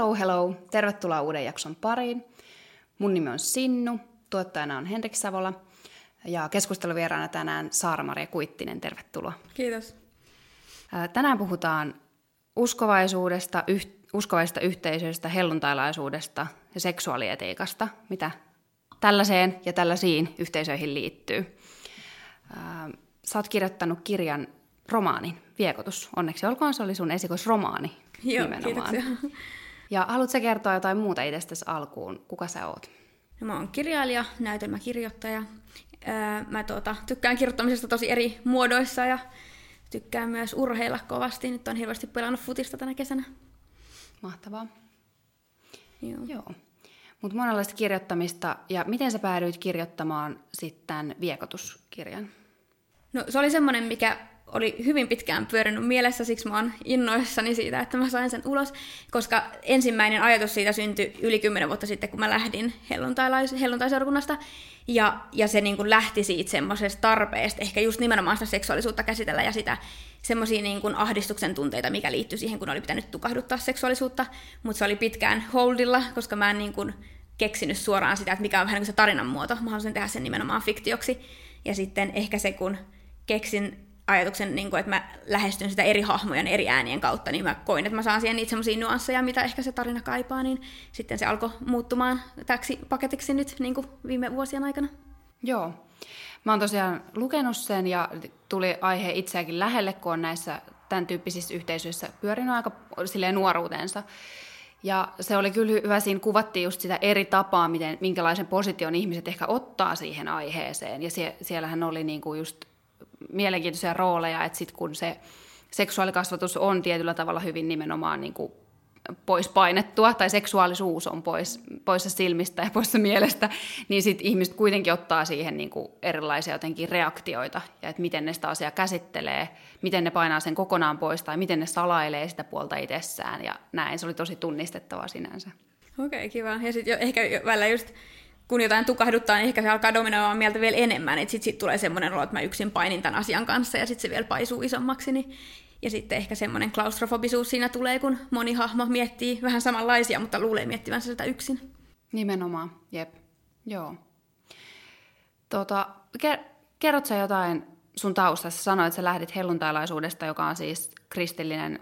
Hello, hello! Tervetuloa uuden jakson pariin. Mun nimi on Sinnu, tuottajana on Henrik Savola ja keskusteluvieraana tänään Saara-Maria Kuittinen. Tervetuloa. Kiitos. Tänään puhutaan uskovaisuudesta, yh, uskovaisista yhteisöistä, helluntailaisuudesta ja seksuaalietiikasta, mitä tällaiseen ja tällaisiin yhteisöihin liittyy. Sä oot kirjoittanut kirjan romaanin, Viekotus. Onneksi olkoon, se oli sun esikoisromaani Joo, nimenomaan. kiitoksia. Ja haluatko kertoa jotain muuta itsestäsi alkuun? Kuka sä oot? No, mä oon kirjailija, näytelmäkirjoittaja. Öö, mä tuota, tykkään kirjoittamisesta tosi eri muodoissa ja tykkään myös urheilla kovasti. Nyt on hirveästi pelannut futista tänä kesänä. Mahtavaa. Joo. Joo. Mutta monenlaista kirjoittamista. Ja miten sä päädyit kirjoittamaan sitten Viekotuskirjan? No se oli semmoinen, mikä oli hyvin pitkään pyörinyt mielessä, siksi mä oon innoissani siitä, että mä sain sen ulos, koska ensimmäinen ajatus siitä syntyi yli kymmenen vuotta sitten, kun mä lähdin helluntaiseurakunnasta, ja, ja se niin kuin lähti siitä semmoisesta tarpeesta, ehkä just nimenomaan sitä seksuaalisuutta käsitellä ja sitä semmoisia niin kuin ahdistuksen tunteita, mikä liittyi siihen, kun oli pitänyt tukahduttaa seksuaalisuutta, mutta se oli pitkään holdilla, koska mä en niin kuin keksinyt suoraan sitä, että mikä on vähän niin kuin se tarinan muoto, mä halusin tehdä sen nimenomaan fiktioksi, ja sitten ehkä se, kun keksin ajatuksen, niin kuin, että mä lähestyn sitä eri hahmojen eri äänien kautta, niin mä koin, että mä saan siihen niitä semmoisia nuansseja, mitä ehkä se tarina kaipaa, niin sitten se alkoi muuttumaan täksi paketiksi nyt niin kuin viime vuosien aikana. Joo. Mä oon tosiaan lukenut sen ja tuli aihe itseäkin lähelle, kun on näissä tämän tyyppisissä yhteisöissä pyörinyt aika silleen nuoruutensa. Ja se oli kyllä hyvä, siinä kuvattiin just sitä eri tapaa, miten, minkälaisen position ihmiset ehkä ottaa siihen aiheeseen. Ja sie, siellähän oli niinku just mielenkiintoisia rooleja, että sitten kun se seksuaalikasvatus on tietyllä tavalla hyvin nimenomaan niin kuin pois painettua, tai seksuaalisuus on pois, poissa silmistä ja poissa mielestä, niin sitten ihmiset kuitenkin ottaa siihen niin kuin erilaisia jotenkin reaktioita, ja että miten ne sitä asiaa käsittelee, miten ne painaa sen kokonaan pois, tai miten ne salailee sitä puolta itsessään, ja näin. Se oli tosi tunnistettavaa sinänsä. Okei, okay, kiva. Ja sitten ehkä välillä just kun jotain tukahduttaa, niin ehkä se alkaa dominoimaan mieltä vielä enemmän, sitten sit tulee semmoinen olo, että mä yksin painin tämän asian kanssa ja sitten se vielä paisuu isommaksi. Niin... Ja sitten ehkä semmoinen klaustrofobisuus siinä tulee, kun moni hahmo miettii vähän samanlaisia, mutta luulee miettivänsä sitä yksin. Nimenomaan, jep. Joo. Tota, ker- kerrot sä jotain sun taustassa? Sanoit, että sä lähdit helluntailaisuudesta, joka on siis kristillinen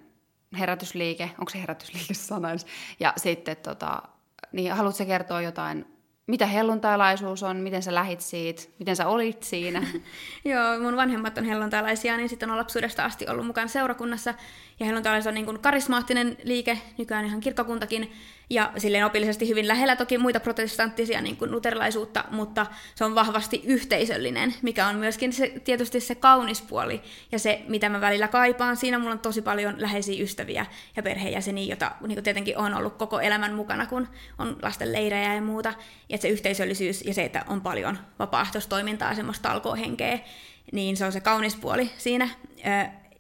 herätysliike. Onko se herätysliike sana Ja sitten, tota, niin haluatko kertoa jotain mitä helluntailaisuus on, miten sä lähit siitä, miten sä olit siinä? Joo, mun vanhemmat on helluntailaisia, niin sitten on lapsuudesta asti ollut mukana seurakunnassa. Ja helluntailais on niin kuin karismaattinen liike, nykyään ihan kirkkokuntakin, ja silleen opillisesti hyvin lähellä toki muita protestanttisia niin kuin luterilaisuutta, mutta se on vahvasti yhteisöllinen, mikä on myöskin se, tietysti se kaunis puoli ja se, mitä mä välillä kaipaan. Siinä mulla on tosi paljon läheisiä ystäviä ja perheenjäseniä, joita niin tietenkin on ollut koko elämän mukana, kun on lasten leirejä ja muuta. Ja se yhteisöllisyys ja se, että on paljon vapaaehtoistoimintaa, semmoista alkohenkeä, niin se on se kaunis puoli siinä.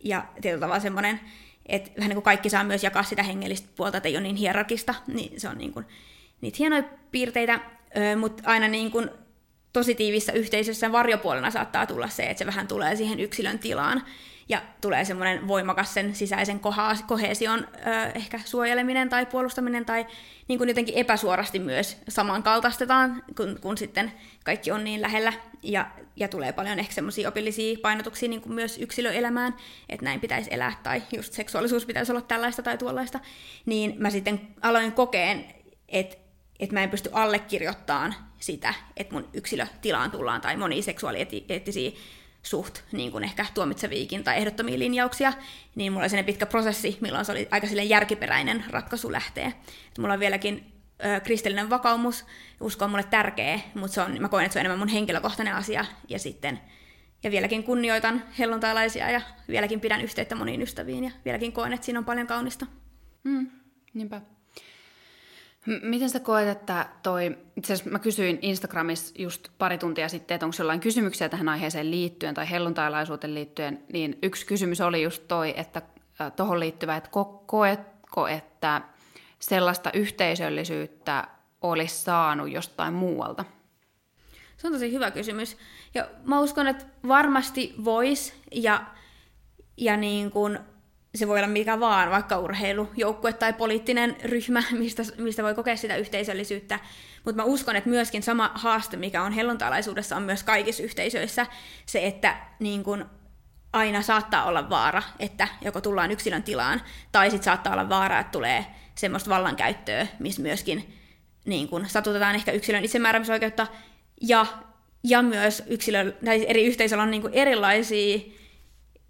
Ja tietyllä tavalla semmoinen että vähän niin kuin kaikki saa myös jakaa sitä hengellistä puolta, että ei ole niin hierarkista, niin se on niin kuin, niitä hienoja piirteitä, mutta aina niin kuin tosi tiivissä yhteisössä varjopuolena saattaa tulla se, että se vähän tulee siihen yksilön tilaan, ja tulee semmoinen voimakas sen sisäisen kohesion ehkä suojeleminen tai puolustaminen tai niin kuin jotenkin epäsuorasti myös samankaltaistetaan, kun, kun sitten kaikki on niin lähellä ja, ja tulee paljon ehkä semmoisia opillisia painotuksia niin kuin myös yksilöelämään, että näin pitäisi elää tai just seksuaalisuus pitäisi olla tällaista tai tuollaista, niin mä sitten aloin kokeen, että että mä en pysty allekirjoittamaan sitä, että mun yksilötilaan tullaan tai moni seksuaalieettisiä suht niin kuin ehkä tuomitseviikin tai ehdottomia linjauksia, niin mulla oli sellainen pitkä prosessi, milloin se oli aika järkiperäinen ratkaisu lähtee. Et mulla on vieläkin ö, kristillinen vakaumus, usko on mulle tärkeä, mutta se on, mä koen, että se on enemmän mun henkilökohtainen asia, ja sitten ja vieläkin kunnioitan helluntalaisia ja vieläkin pidän yhteyttä moniin ystäviin ja vieläkin koen, että siinä on paljon kaunista. Mm, niinpä. Miten sä koet, että toi, itse asiassa mä kysyin Instagramissa just pari tuntia sitten, että onko jollain kysymyksiä tähän aiheeseen liittyen tai helluntailaisuuteen liittyen, niin yksi kysymys oli just toi, että tuohon liittyvä, että ko- koetko, että sellaista yhteisöllisyyttä olisi saanut jostain muualta? Se on tosi hyvä kysymys. Ja mä uskon, että varmasti vois ja, ja niin kuin se voi olla mikä vaan, vaikka urheilujoukkue tai poliittinen ryhmä, mistä, mistä voi kokea sitä yhteisöllisyyttä. Mutta mä uskon, että myöskin sama haaste, mikä on helluntalaisuudessa, on myös kaikissa yhteisöissä se, että niin kun aina saattaa olla vaara, että joko tullaan yksilön tilaan, tai sitten saattaa olla vaara, että tulee semmoista vallankäyttöä, missä myöskin niin kun, satutetaan ehkä yksilön itsemääräämisoikeutta, ja, ja myös yksilö, tai eri yhteisöillä on niin erilaisia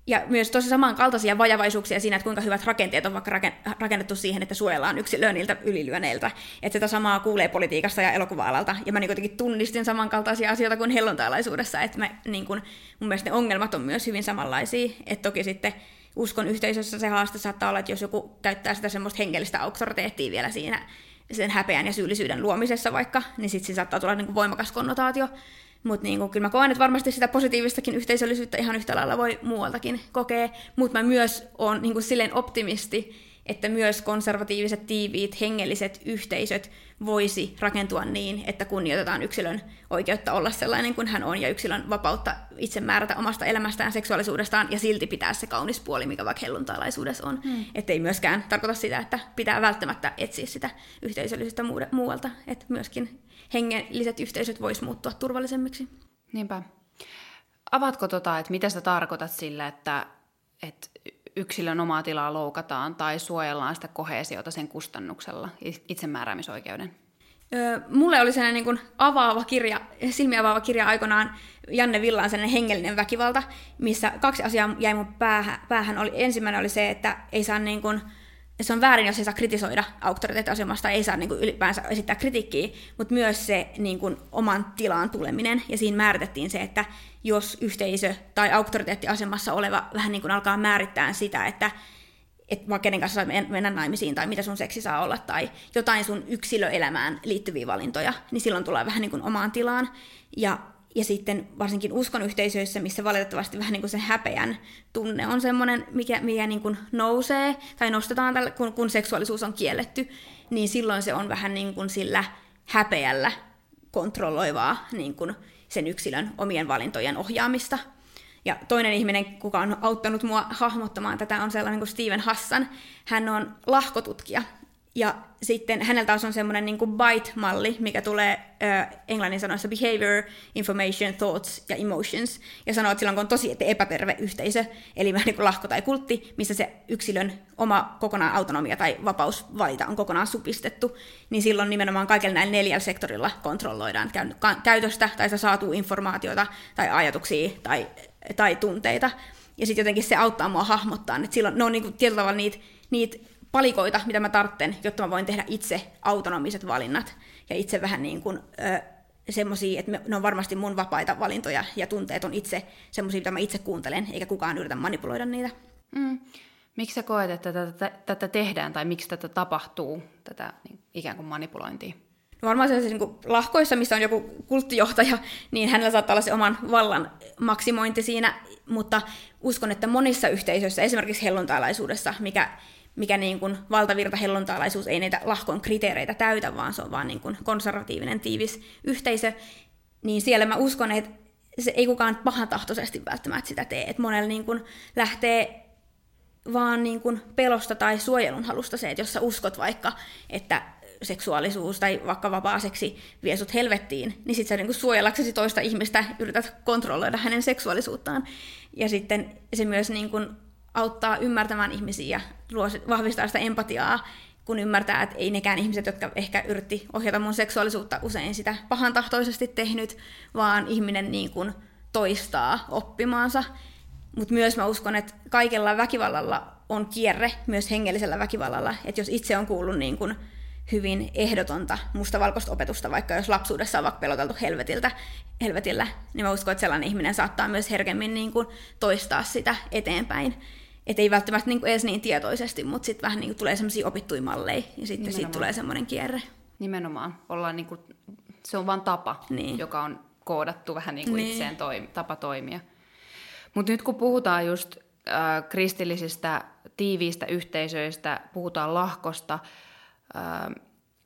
ja myös tosi samankaltaisia vajavaisuuksia siinä, että kuinka hyvät rakenteet on vaikka rakennettu siihen, että suojellaan yksilöä niiltä ylilyöneiltä. Että sitä samaa kuulee politiikasta ja elokuva-alalta. Ja mä niin kuitenkin tunnistin samankaltaisia asioita kuin helluntalaisuudessa. Että mä, niin kun, mun mielestä ne ongelmat on myös hyvin samanlaisia. Että toki sitten uskon yhteisössä se haaste saattaa olla, että jos joku käyttää sitä semmoista hengellistä auktoriteettia vielä siinä sen häpeän ja syyllisyyden luomisessa vaikka, niin sitten saattaa tulla niin voimakas konnotaatio. Mutta niinku, kyllä mä koen, että varmasti sitä positiivistakin yhteisöllisyyttä ihan yhtä lailla voi muualtakin kokea. Mutta mä myös oon niinku silleen optimisti, että myös konservatiiviset, tiiviit, hengelliset yhteisöt voisi rakentua niin, että kunnioitetaan yksilön oikeutta olla sellainen kuin hän on ja yksilön vapautta itse määrätä omasta elämästään, seksuaalisuudestaan ja silti pitää se kaunis puoli, mikä vaikka helluntalaisuudessa on. Hmm. Että ei myöskään tarkoita sitä, että pitää välttämättä etsiä sitä yhteisöllisyyttä muualta, että myöskin hengelliset yhteisöt vois muuttua turvallisemmiksi. Niinpä. Avatko tota, että mitä sä tarkoitat sillä, että, että yksilön omaa tilaa loukataan tai suojellaan sitä kohesiota sen kustannuksella, itsemääräämisoikeuden? Öö, mulle oli sellainen niin kuin avaava kirja, silmiä avaava kirja aikoinaan Janne Villaan sellainen hengellinen väkivalta, missä kaksi asiaa jäi mun päähän. päähän oli, ensimmäinen oli se, että ei saa niin kuin, se on väärin, jos ei saa kritisoida auktoriteettiasemasta, ei saa niin kuin ylipäänsä esittää kritiikkiä, mutta myös se niin kuin, oman tilaan tuleminen, ja siinä määritettiin se, että jos yhteisö tai auktoriteettiasemassa oleva vähän niin kuin alkaa määrittää sitä, että että vaikka kenen kanssa mennä naimisiin, tai mitä sun seksi saa olla, tai jotain sun yksilöelämään liittyviä valintoja, niin silloin tulee vähän niin kuin omaan tilaan. Ja ja sitten varsinkin uskon yhteisöissä, missä valitettavasti vähän niin kuin se häpeän tunne on semmoinen, mikä, mikä niin kuin nousee tai nostetaan, tällä, kun, kun seksuaalisuus on kielletty, niin silloin se on vähän niin kuin sillä häpeällä kontrolloivaa niin kuin sen yksilön omien valintojen ohjaamista. Ja toinen ihminen, kuka on auttanut mua hahmottamaan tätä, on sellainen kuin Steven Hassan. Hän on lahkotutkija ja sitten hänellä taas on semmoinen niin BITE-malli, mikä tulee äh, englannin sanoissa behavior, information, thoughts ja emotions. Ja sanoo, että silloin kun on tosi epäterve yhteisö, eli vähän niin kuin lahko tai kultti, missä se yksilön oma kokonaan autonomia tai vapaus valita on kokonaan supistettu, niin silloin nimenomaan kaikilla näillä neljällä sektorilla kontrolloidaan käytöstä tai saatu informaatiota tai ajatuksia tai, tai tunteita. Ja sitten jotenkin se auttaa mua hahmottaa, että silloin ne on niin kuin tietyllä tavalla niitä, niitä palikoita, mitä mä tartten, jotta mä voin tehdä itse autonomiset valinnat ja itse vähän niin kuin, ö, semmosia, että ne on varmasti mun vapaita valintoja ja tunteet on itse semmoisia, mitä mä itse kuuntelen, eikä kukaan yritä manipuloida niitä. Mm. Miksi sä koet, että tätä, tätä tehdään tai miksi tätä tapahtuu, tätä niin, ikään kuin manipulointia? No varmaan se niin lahkoissa, missä on joku kulttijohtaja, niin hänellä saattaa olla se oman vallan maksimointi siinä, mutta uskon, että monissa yhteisöissä, esimerkiksi helluntalaisuudessa, mikä mikä niin kuin valtavirta helluntalaisuus ei näitä lahkon kriteereitä täytä, vaan se on vaan niin kuin konservatiivinen tiivis yhteisö, niin siellä mä uskon, että se ei kukaan pahantahtoisesti välttämättä sitä tee. Että monella niin kuin lähtee vaan niin kuin pelosta tai suojelun halusta se, että jos sä uskot vaikka, että seksuaalisuus tai vaikka vapaaseksi vie sut helvettiin, niin sit sä niin suojellaksesi toista ihmistä yrität kontrolloida hänen seksuaalisuuttaan. Ja sitten se myös niin kuin auttaa ymmärtämään ihmisiä ja vahvistaa sitä empatiaa, kun ymmärtää, että ei nekään ihmiset, jotka ehkä yritti ohjata mun seksuaalisuutta, usein sitä pahantahtoisesti tehnyt, vaan ihminen niin kuin toistaa oppimaansa. Mutta myös mä uskon, että kaikella väkivallalla on kierre, myös hengellisellä väkivallalla. Että jos itse on kuullut niin kuin hyvin ehdotonta mustavalkoista opetusta, vaikka jos lapsuudessa on vaikka peloteltu helvetiltä, helvetillä, niin mä uskon, että sellainen ihminen saattaa myös herkemmin niin kuin toistaa sitä eteenpäin. Että ei välttämättä niin kuin edes niin tietoisesti, mutta sitten vähän niin kuin tulee semmoisia opittuja malleja, ja sitten siitä tulee semmoinen kierre. Nimenomaan. Ollaan niin kuin, se on vain tapa, niin. joka on koodattu vähän niin kuin niin. itseen toimi, tapa toimia. Mutta nyt kun puhutaan just äh, kristillisistä tiiviistä yhteisöistä, puhutaan lahkosta, äh,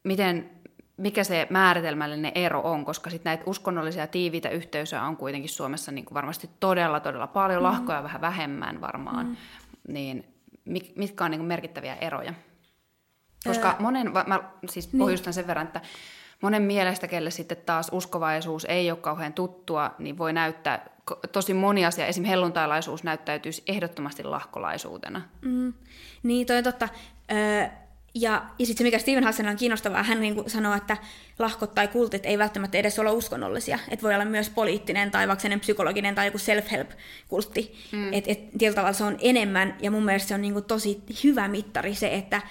miten, mikä se määritelmällinen ero on, koska sitten näitä uskonnollisia tiiviitä yhteisöjä on kuitenkin Suomessa niin kuin varmasti todella, todella paljon, mm. lahkoja vähän vähemmän varmaan. Mm niin mitkä on niin kuin merkittäviä eroja? Koska öö, monen, mä siis niin. pohjustan sen verran, että monen mielestä, kelle sitten taas uskovaisuus ei ole kauhean tuttua, niin voi näyttää, tosi moni asia, esimerkiksi helluntailaisuus näyttäytyisi ehdottomasti lahkolaisuutena. Mm, niin, toi on totta. Öö, ja, ja sitten se, mikä Steven Hassan on kiinnostavaa, hän niin sanoo, että lahkot tai kultit ei välttämättä edes ole uskonnollisia. Että voi olla myös poliittinen tai vaikka psykologinen tai joku self-help-kultti. Mm. Että et, tietyllä tavalla se on enemmän, ja mun mielestä se on niin tosi hyvä mittari se, että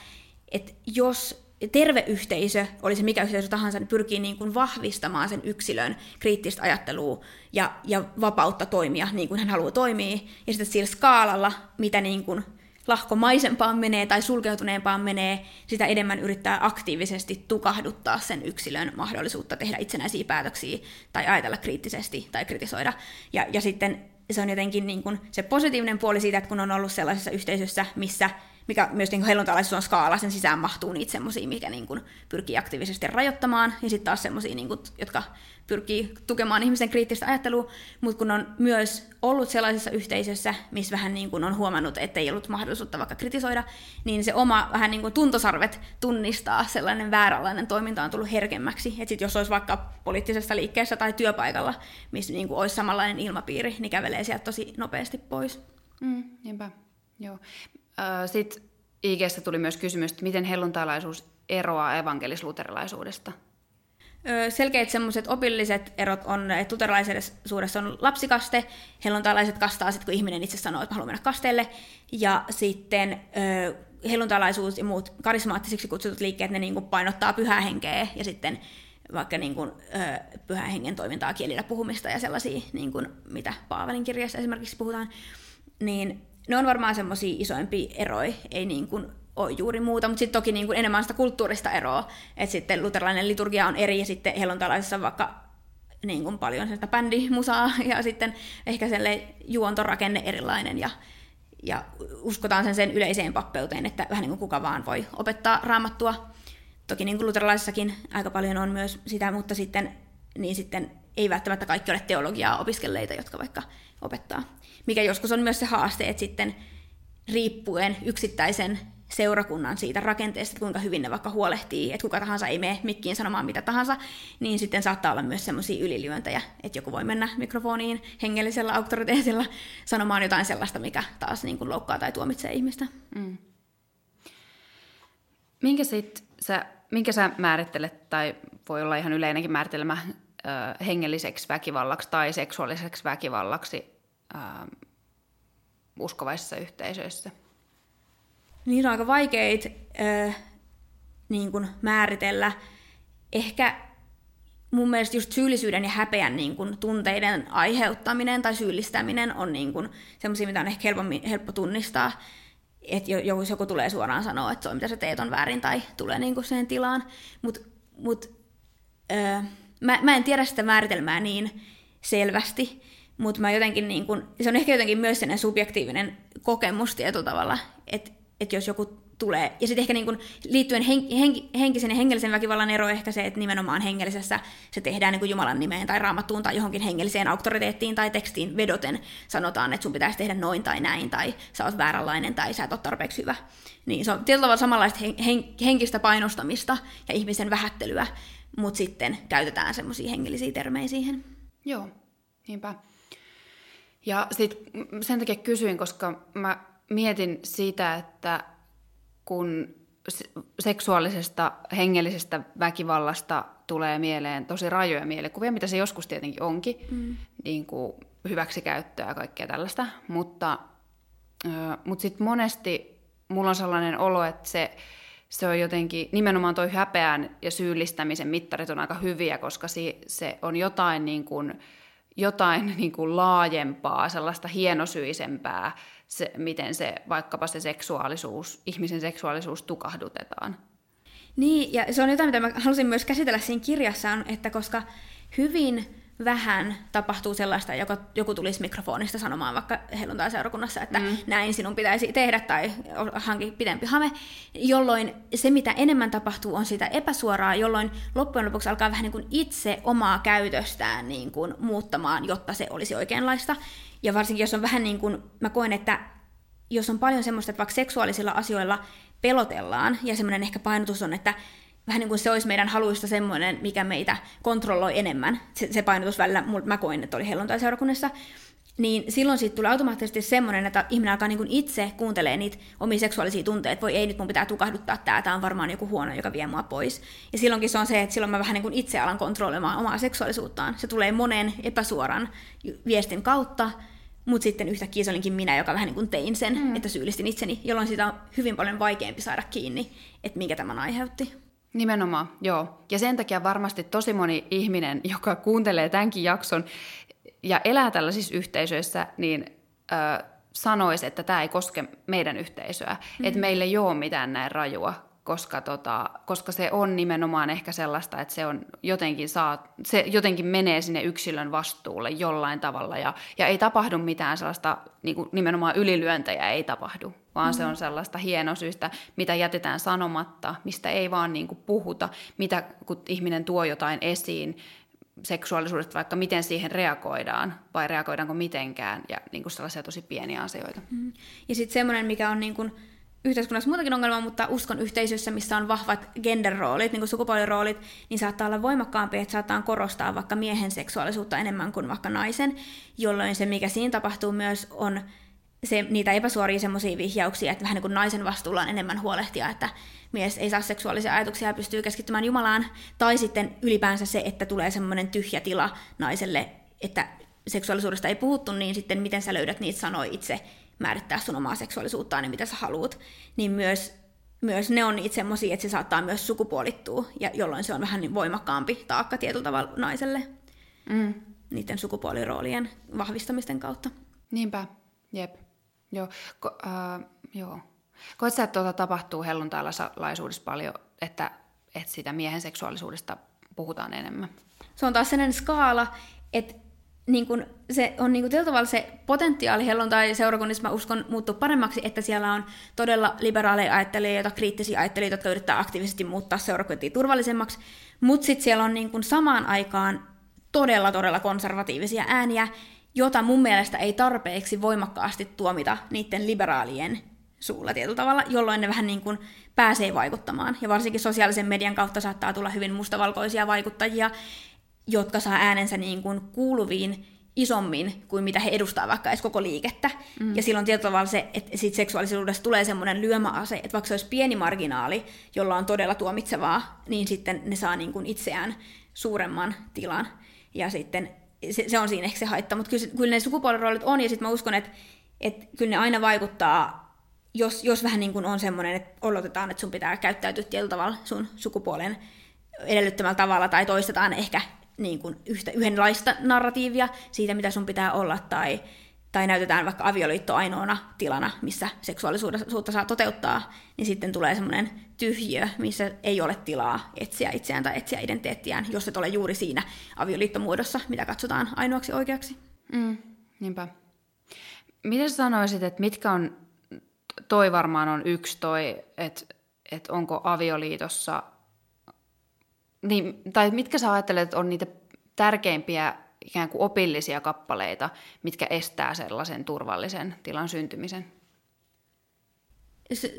et jos terve yhteisö, oli se mikä yhteisö tahansa, niin pyrkii niin kuin vahvistamaan sen yksilön kriittistä ajattelua ja, ja vapautta toimia niin kuin hän haluaa toimia. Ja sitten sillä skaalalla, mitä niin kuin lahkomaisempaan menee tai sulkeutuneempaan menee, sitä enemmän yrittää aktiivisesti tukahduttaa sen yksilön mahdollisuutta tehdä itsenäisiä päätöksiä tai ajatella kriittisesti tai kritisoida. Ja, ja sitten se on jotenkin niin kuin se positiivinen puoli siitä, että kun on ollut sellaisessa yhteisössä, missä mikä myös niin helluntalaisuus on skaala, sen sisään mahtuu niitä semmoisia, mikä niin kuin pyrkii aktiivisesti rajoittamaan, ja sitten taas semmoisia, niin jotka pyrkii tukemaan ihmisen kriittistä ajattelua, mutta kun on myös ollut sellaisessa yhteisössä, missä vähän niin kuin on huomannut, että ei ollut mahdollisuutta vaikka kritisoida, niin se oma vähän niin kuin tuntosarvet tunnistaa sellainen vääränlainen toiminta on tullut herkemmäksi. Että sitten jos olisi vaikka poliittisessa liikkeessä tai työpaikalla, missä niin kuin olisi samanlainen ilmapiiri, niin kävelee sieltä tosi nopeasti pois. Mm, niinpä, joo. Sitten IGstä tuli myös kysymys, että miten helluntalaisuus eroaa evankelisluterilaisuudesta? Selkeät semmoiset opilliset erot on, että luterilaisuudessa on lapsikaste, helluntalaiset kastaa sitten, kun ihminen itse sanoo, että haluaa mennä kasteelle, ja sitten helluntalaisuus ja muut karismaattisiksi kutsutut liikkeet, ne niin kuin painottaa pyhää henkeä, ja sitten vaikka niin kuin, ö, pyhän hengen toimintaa, kielillä puhumista ja sellaisia, niin kuin, mitä Paavalin kirjassa esimerkiksi puhutaan, niin ne on varmaan semmoisia isoimpia eroja, ei niin kuin ole juuri muuta, mutta sitten toki niin kuin enemmän sitä kulttuurista eroa, että sitten luterilainen liturgia on eri ja sitten hellontalaisessa vaikka niin kuin paljon sitä bändimusaa ja sitten ehkä selle juontorakenne erilainen ja, ja uskotaan sen, sen yleiseen pappeuteen, että vähän niin kuin kuka vaan voi opettaa raamattua. Toki niin kuin aika paljon on myös sitä, mutta sitten, niin sitten ei välttämättä kaikki ole teologiaa opiskelleita, jotka vaikka opettaa mikä joskus on myös se haaste, että sitten riippuen yksittäisen seurakunnan siitä rakenteesta, kuinka hyvin ne vaikka huolehtii, että kuka tahansa ei mene mikkiin sanomaan mitä tahansa, niin sitten saattaa olla myös semmoisia ylilyöntejä, että joku voi mennä mikrofoniin hengellisellä auktoriteetilla sanomaan jotain sellaista, mikä taas niin kuin loukkaa tai tuomitsee ihmistä. Mm. Minkä, sit sä, minkä sä määrittelet, tai voi olla ihan yleinenkin määritelmä, hengelliseksi väkivallaksi tai seksuaaliseksi väkivallaksi ää, uskovaisissa yhteisöissä? Niin on aika vaikeita äh, niin kuin määritellä. Ehkä mun mielestä just syyllisyyden ja häpeän niin kuin, tunteiden aiheuttaminen tai syyllistäminen on niin kuin, semmoisia, mitä on ehkä helpommin, helppo tunnistaa. Että jos joku tulee suoraan sanoa, että se on mitä sä teet on väärin tai tulee niin kuin siihen tilaan. Mutta mut, öö, mä, mä en tiedä sitä määritelmää niin selvästi mutta mä jotenkin niin kun, se on ehkä jotenkin myös sellainen subjektiivinen kokemus tietyllä tavalla, että, että jos joku tulee, ja sitten ehkä niin kun, liittyen hen, hen, henkisen ja hengellisen väkivallan ero ehkä se, että nimenomaan hengellisessä se tehdään niin Jumalan nimeen tai raamattuun tai johonkin hengelliseen auktoriteettiin tai tekstiin vedoten sanotaan, että sun pitäisi tehdä noin tai näin, tai sä oot vääränlainen tai sä et ole tarpeeksi hyvä. Niin se on tietyllä tavalla samanlaista hen, hen, henkistä painostamista ja ihmisen vähättelyä, mutta sitten käytetään semmoisia hengellisiä termejä siihen. Joo, niinpä. Ja sit sen takia kysyin, koska mä mietin sitä, että kun seksuaalisesta, hengellisestä väkivallasta tulee mieleen tosi rajoja mielikuvia, mitä se joskus tietenkin onkin, mm. niin kuin hyväksikäyttöä ja kaikkea tällaista, mutta, mutta sitten monesti mulla on sellainen olo, että se, se on jotenkin, nimenomaan toi häpeän ja syyllistämisen mittarit on aika hyviä, koska se, se on jotain niin kuin, jotain niin kuin laajempaa, sellaista hienosyisempää, se, miten se vaikkapa se seksuaalisuus, ihmisen seksuaalisuus tukahdutetaan. Niin, ja se on jotain, mitä mä halusin myös käsitellä siinä kirjassa, että koska hyvin vähän tapahtuu sellaista, joka joku tulisi mikrofonista sanomaan vaikka helluntai-seurakunnassa, että mm. näin sinun pitäisi tehdä tai hanki pidempi hame, jolloin se, mitä enemmän tapahtuu, on sitä epäsuoraa, jolloin loppujen lopuksi alkaa vähän niin kuin itse omaa käytöstään niin kuin muuttamaan, jotta se olisi oikeanlaista. Ja varsinkin, jos on vähän niin kuin, mä koen, että jos on paljon semmoista, että vaikka seksuaalisilla asioilla pelotellaan, ja semmoinen ehkä painotus on, että vähän niin kuin se olisi meidän haluista semmoinen, mikä meitä kontrolloi enemmän. Se, se painotus välillä, mä koin, että oli helluntai-seurakunnassa, niin silloin siitä tulee automaattisesti semmoinen, että ihminen alkaa niin itse kuuntelee niitä omia seksuaalisia tunteita, voi ei nyt mun pitää tukahduttaa tämä, tämä on varmaan joku huono, joka vie mua pois. Ja silloinkin se on se, että silloin mä vähän niin kuin itse alan kontrolloimaan omaa seksuaalisuuttaan. Se tulee monen epäsuoran viestin kautta, mutta sitten yhtäkkiä se olinkin minä, joka vähän niin kuin tein sen, mm. että syyllistin itseni, jolloin sitä on hyvin paljon vaikeampi saada kiinni, että mikä tämän aiheutti. Nimenomaan, joo. Ja sen takia varmasti tosi moni ihminen, joka kuuntelee tämänkin jakson ja elää tällaisissa yhteisöissä, niin ö, sanoisi, että tämä ei koske meidän yhteisöä. Mm. Että meillä ei ole mitään näin rajua, koska, tota, koska se on nimenomaan ehkä sellaista, että se, on jotenkin saa, se jotenkin menee sinne yksilön vastuulle jollain tavalla ja, ja ei tapahdu mitään sellaista niin kuin nimenomaan ylilyöntejä ei tapahdu, vaan mm. se on sellaista hienosyistä, mitä jätetään sanomatta, mistä ei vaan niin kuin puhuta, mitä kun ihminen tuo jotain esiin, seksuaalisuudesta, vaikka miten siihen reagoidaan, vai reagoidaanko mitenkään, ja niin kuin sellaisia tosi pieniä asioita. Mm. Ja sitten semmoinen, mikä on niin kuin yhteiskunnassa muutakin ongelmaa, mutta uskon yhteisössä, missä on vahvat gender-roolit, niin kuin sukupuoliroolit, niin saattaa olla voimakkaampi, että saattaa korostaa vaikka miehen seksuaalisuutta enemmän kuin vaikka naisen, jolloin se, mikä siinä tapahtuu myös, on se, niitä epäsuoria semmoisia vihjauksia, että vähän niin kuin naisen vastuulla on enemmän huolehtia, että mies ei saa seksuaalisia ajatuksia ja pystyy keskittymään Jumalaan, tai sitten ylipäänsä se, että tulee semmoinen tyhjä tila naiselle, että seksuaalisuudesta ei puhuttu, niin sitten miten sä löydät niitä sanoja itse määrittää sun omaa seksuaalisuuttaan ja mitä sä haluat, niin myös, myös ne on niitä semmoisia, että se saattaa myös sukupuolittua, ja jolloin se on vähän niin voimakkaampi taakka tietyllä tavalla naiselle mm. niiden sukupuoliroolien vahvistamisten kautta. Niinpä, jep. Joo, Ko, äh, joo. Koet sä, että tuota tapahtuu helluntailaisuudessa paljon, että, että sitä miehen seksuaalisuudesta puhutaan enemmän? Se on taas sellainen skaala, että niin kun se on niin kun tavalla se potentiaali helluntai seurakunnissa, mä uskon, muuttuu paremmaksi, että siellä on todella liberaaleja ajattelijoita, kriittisiä ajattelijoita, jotka yrittää aktiivisesti muuttaa seurakuntia turvallisemmaksi, mutta sitten siellä on niin kun samaan aikaan todella, todella konservatiivisia ääniä, jota mun mielestä ei tarpeeksi voimakkaasti tuomita niiden liberaalien suulla tietyllä tavalla, jolloin ne vähän niin kuin pääsee vaikuttamaan. Ja varsinkin sosiaalisen median kautta saattaa tulla hyvin mustavalkoisia vaikuttajia, jotka saa äänensä niin kuin kuuluviin isommin kuin mitä he edustaa vaikka edes koko liikettä. Mm. Ja silloin tietyllä tavalla se, että siitä seksuaalisuudesta tulee semmoinen lyömäase, että vaikka se olisi pieni marginaali, jolla on todella tuomitsevaa, niin sitten ne saa niin kuin itseään suuremman tilan. Ja sitten se, se on siinä ehkä se haitta, mutta kyllä, kyllä ne sukupuoliroolit on, ja sitten mä uskon, että, että kyllä ne aina vaikuttaa, jos, jos vähän niin kuin on semmoinen, että odotetaan, että sun pitää käyttäytyä tietyllä tavalla sun sukupuolen edellyttämällä tavalla, tai toistetaan ehkä niin kuin yhtä, yhdenlaista narratiivia siitä, mitä sun pitää olla, tai, tai näytetään vaikka avioliitto ainoana tilana, missä seksuaalisuutta saa toteuttaa, niin sitten tulee semmoinen tyhjiö, missä ei ole tilaa etsiä itseään tai etsiä identiteettiään, jos et ole juuri siinä avioliittomuodossa, mitä katsotaan ainoaksi oikeaksi. Mm, niinpä. Miten sanoisit, että mitkä on, toi varmaan on yksi toi, että, että onko avioliitossa niin, tai mitkä sä ajattelet, on niitä tärkeimpiä ikään kuin opillisia kappaleita, mitkä estää sellaisen turvallisen tilan syntymisen?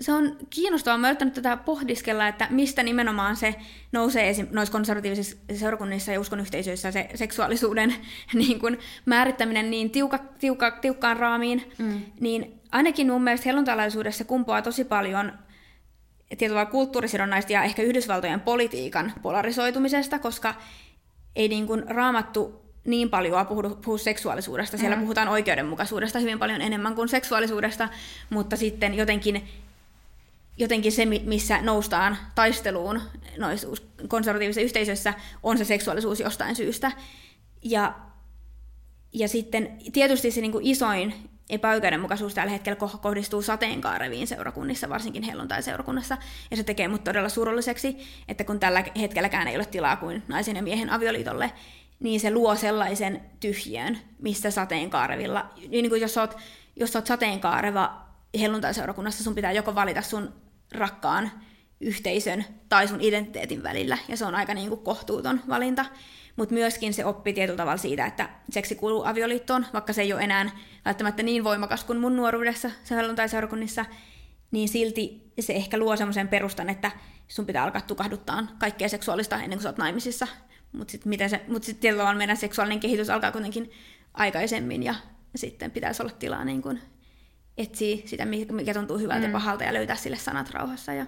Se, on kiinnostavaa. Mä yrittänyt tätä pohdiskella, että mistä nimenomaan se nousee esim. noissa konservatiivisissa seurakunnissa ja uskonyhteisöissä se seksuaalisuuden niin kuin, määrittäminen niin tiuka, tiuka, tiukkaan raamiin. Mm. Niin ainakin mun mielestä helluntalaisuudessa kumpuaa tosi paljon – tietyllä kulttuurisidonnaista ja ehkä Yhdysvaltojen politiikan polarisoitumisesta, koska ei niin kuin raamattu niin paljon puhu, puhu seksuaalisuudesta. Siellä mm. puhutaan oikeudenmukaisuudesta hyvin paljon enemmän kuin seksuaalisuudesta, mutta sitten jotenkin, jotenkin se, missä noustaan taisteluun noissa konservatiivisissa yhteisöissä, on se seksuaalisuus jostain syystä. Ja, ja sitten tietysti se niin kuin isoin epäoikeudenmukaisuus tällä hetkellä kohdistuu sateenkaareviin seurakunnissa, varsinkin helluntai-seurakunnassa, ja se tekee mut todella surulliseksi, että kun tällä hetkelläkään ei ole tilaa kuin naisen ja miehen avioliitolle, niin se luo sellaisen tyhjön, mistä sateenkaarevilla, niin kuin jos oot, jos oot sateenkaareva helluntai-seurakunnassa, sun pitää joko valita sun rakkaan yhteisön tai sun identiteetin välillä, ja se on aika niin kuin kohtuuton valinta. mutta myöskin se oppi tietyllä tavalla siitä, että seksi kuuluu avioliittoon, vaikka se ei ole enää välttämättä niin voimakas kuin mun nuoruudessa tai seurakunnissa, niin silti se ehkä luo semmoisen perustan, että sun pitää alkaa tukahduttaa kaikkea seksuaalista ennen kuin sä oot naimisissa. Mutta sitten se, mut sit tietyllä tavalla meidän seksuaalinen kehitys alkaa kuitenkin aikaisemmin ja sitten pitäisi olla tilaa niin kuin etsiä sitä, mikä tuntuu hyvältä mm. ja pahalta ja löytää sille sanat rauhassa ja,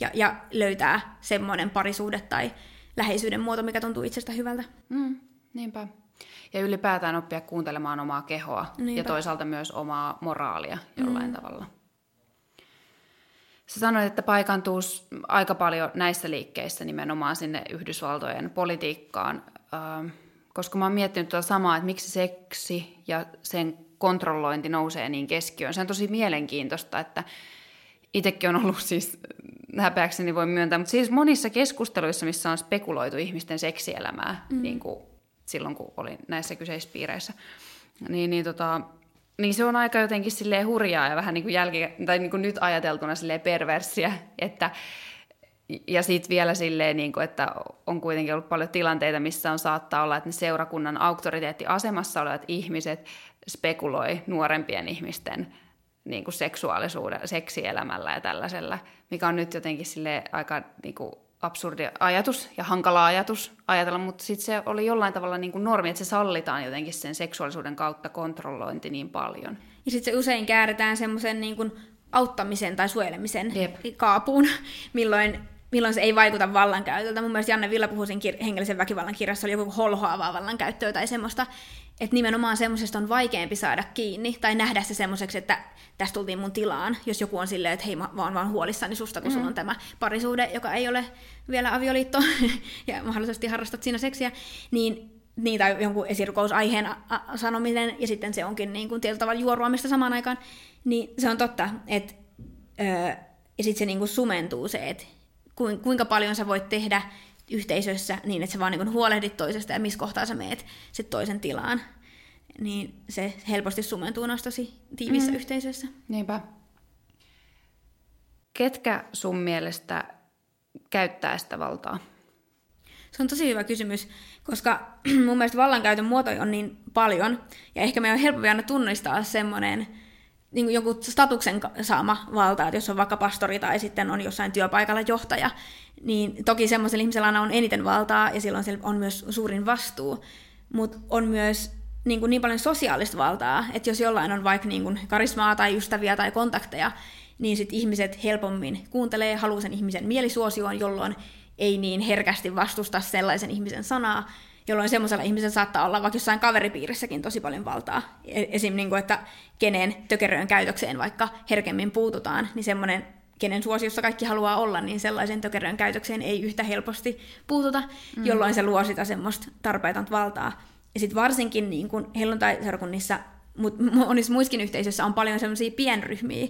ja, ja löytää semmoinen parisuhde tai läheisyyden muoto, mikä tuntuu itsestä hyvältä. Mm, niinpä. Ja ylipäätään oppia kuuntelemaan omaa kehoa niinpä. ja toisaalta myös omaa moraalia jollain mm. tavalla. Sä sanoit, että paikantuu aika paljon näissä liikkeissä nimenomaan sinne Yhdysvaltojen politiikkaan, ähm, koska mä oon miettinyt tuota samaa, että miksi seksi ja sen kontrollointi nousee niin keskiöön. Se on tosi mielenkiintoista, että itsekin on ollut siis häpeäkseni voi myöntää, mutta siis monissa keskusteluissa, missä on spekuloitu ihmisten seksielämää, mm. niin kuin silloin kun olin näissä kyseisissä piireissä, niin, niin, tota, niin se on aika jotenkin silleen hurjaa ja vähän niin kuin jälki, tai niin kuin nyt ajateltuna silleen perversiä, että ja sitten vielä silleen, niin kuin, että on kuitenkin ollut paljon tilanteita, missä on saattaa olla, että ne seurakunnan auktoriteettiasemassa olevat ihmiset spekuloi nuorempien ihmisten niin kuin seksuaalisuuden, seksielämällä ja tällaisella, mikä on nyt jotenkin sille aika niin kuin absurdi ajatus ja hankala ajatus ajatella, mutta sitten se oli jollain tavalla niin kuin normi, että se sallitaan jotenkin sen seksuaalisuuden kautta kontrollointi niin paljon. Ja sitten se usein kääritään semmoisen niin kuin auttamisen tai suojelemisen Jep. kaapuun, milloin milloin se ei vaikuta vallankäytöltä. Mun mielestä Janne Villa puhui siinä kir- hengellisen väkivallan kirjassa, oli joku holhoavaa vallankäyttöä tai semmoista, että nimenomaan semmoisesta on vaikeampi saada kiinni tai nähdä se semmoiseksi, että tästä tultiin mun tilaan, jos joku on silleen, että hei mä vaan vaan huolissani susta, kun mm. sulla on tämä parisuhde, joka ei ole vielä avioliitto ja mahdollisesti harrastat siinä seksiä, niin niin, tai jonkun esirukousaiheen sanominen, ja sitten se onkin niin kuin tietyllä tavalla juoruamista samaan aikaan, niin se on totta, että öö, ja sitten se niin kuin sumentuu se, että kuinka paljon sä voit tehdä yhteisössä niin, että sä vaan niin huolehdit toisesta ja missä kohtaa sä meet sit toisen tilaan. Niin se helposti sumentuu nostosi tiivissä mm. yhteisössä. Niinpä. Ketkä sun mielestä käyttää sitä valtaa? Se on tosi hyvä kysymys, koska mun mielestä vallankäytön muotoja on niin paljon, ja ehkä meidän on helpompi aina tunnistaa semmoinen niin kuin jonkun statuksen saama valta, että jos on vaikka pastori tai sitten on jossain työpaikalla johtaja, niin toki semmoisella ihmisellä aina on eniten valtaa ja silloin on myös suurin vastuu, mutta on myös niin, kuin niin paljon sosiaalista valtaa, että jos jollain on vaikka niin kuin karismaa tai ystäviä tai kontakteja, niin sitten ihmiset helpommin kuuntelee, haluaa sen ihmisen mielisuosioon, jolloin ei niin herkästi vastusta sellaisen ihmisen sanaa, jolloin semmoisella ihmisellä saattaa olla vaikka jossain kaveripiirissäkin tosi paljon valtaa. E- esim. Niin kuin, että kenen tökeröön käytökseen vaikka herkemmin puututaan, niin semmoinen kenen suosiossa kaikki haluaa olla, niin sellaisen tökerön käytökseen ei yhtä helposti puututa, mm. jolloin se luo sitä semmoista tarpeetonta valtaa. Ja sitten varsinkin niin kun helluntai-seurakunnissa, mutta monissa muissakin yhteisöissä on paljon semmoisia pienryhmiä,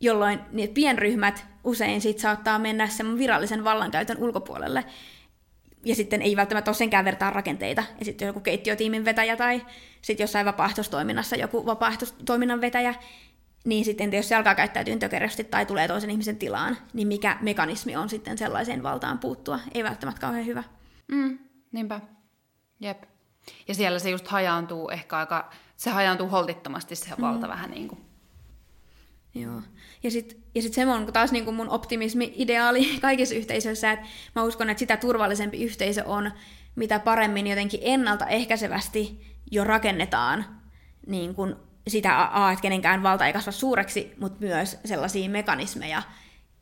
jolloin niitä pienryhmät usein sit saattaa mennä sen virallisen vallankäytön ulkopuolelle ja sitten ei välttämättä ole senkään vertaan rakenteita. Ja sitten joku keittiötiimin vetäjä tai sitten jossain vapaaehtoistoiminnassa joku vapaaehtoistoiminnan vetäjä, niin sitten jos se alkaa käyttäytyä tökerösti tai tulee toisen ihmisen tilaan, niin mikä mekanismi on sitten sellaiseen valtaan puuttua? Ei välttämättä kauhean hyvä. Mm, niinpä. Jep. Ja siellä se just hajaantuu ehkä aika, se hajaantuu holtittomasti se valta mm. vähän niin kuin. Joo. Ja sitten ja sit se on taas niin kuin mun optimismi-ideaali kaikissa yhteisöissä, että mä uskon, että sitä turvallisempi yhteisö on, mitä paremmin jotenkin ennaltaehkäisevästi jo rakennetaan niin kuin sitä A, että kenenkään valta ei kasva suureksi, mutta myös sellaisia mekanismeja,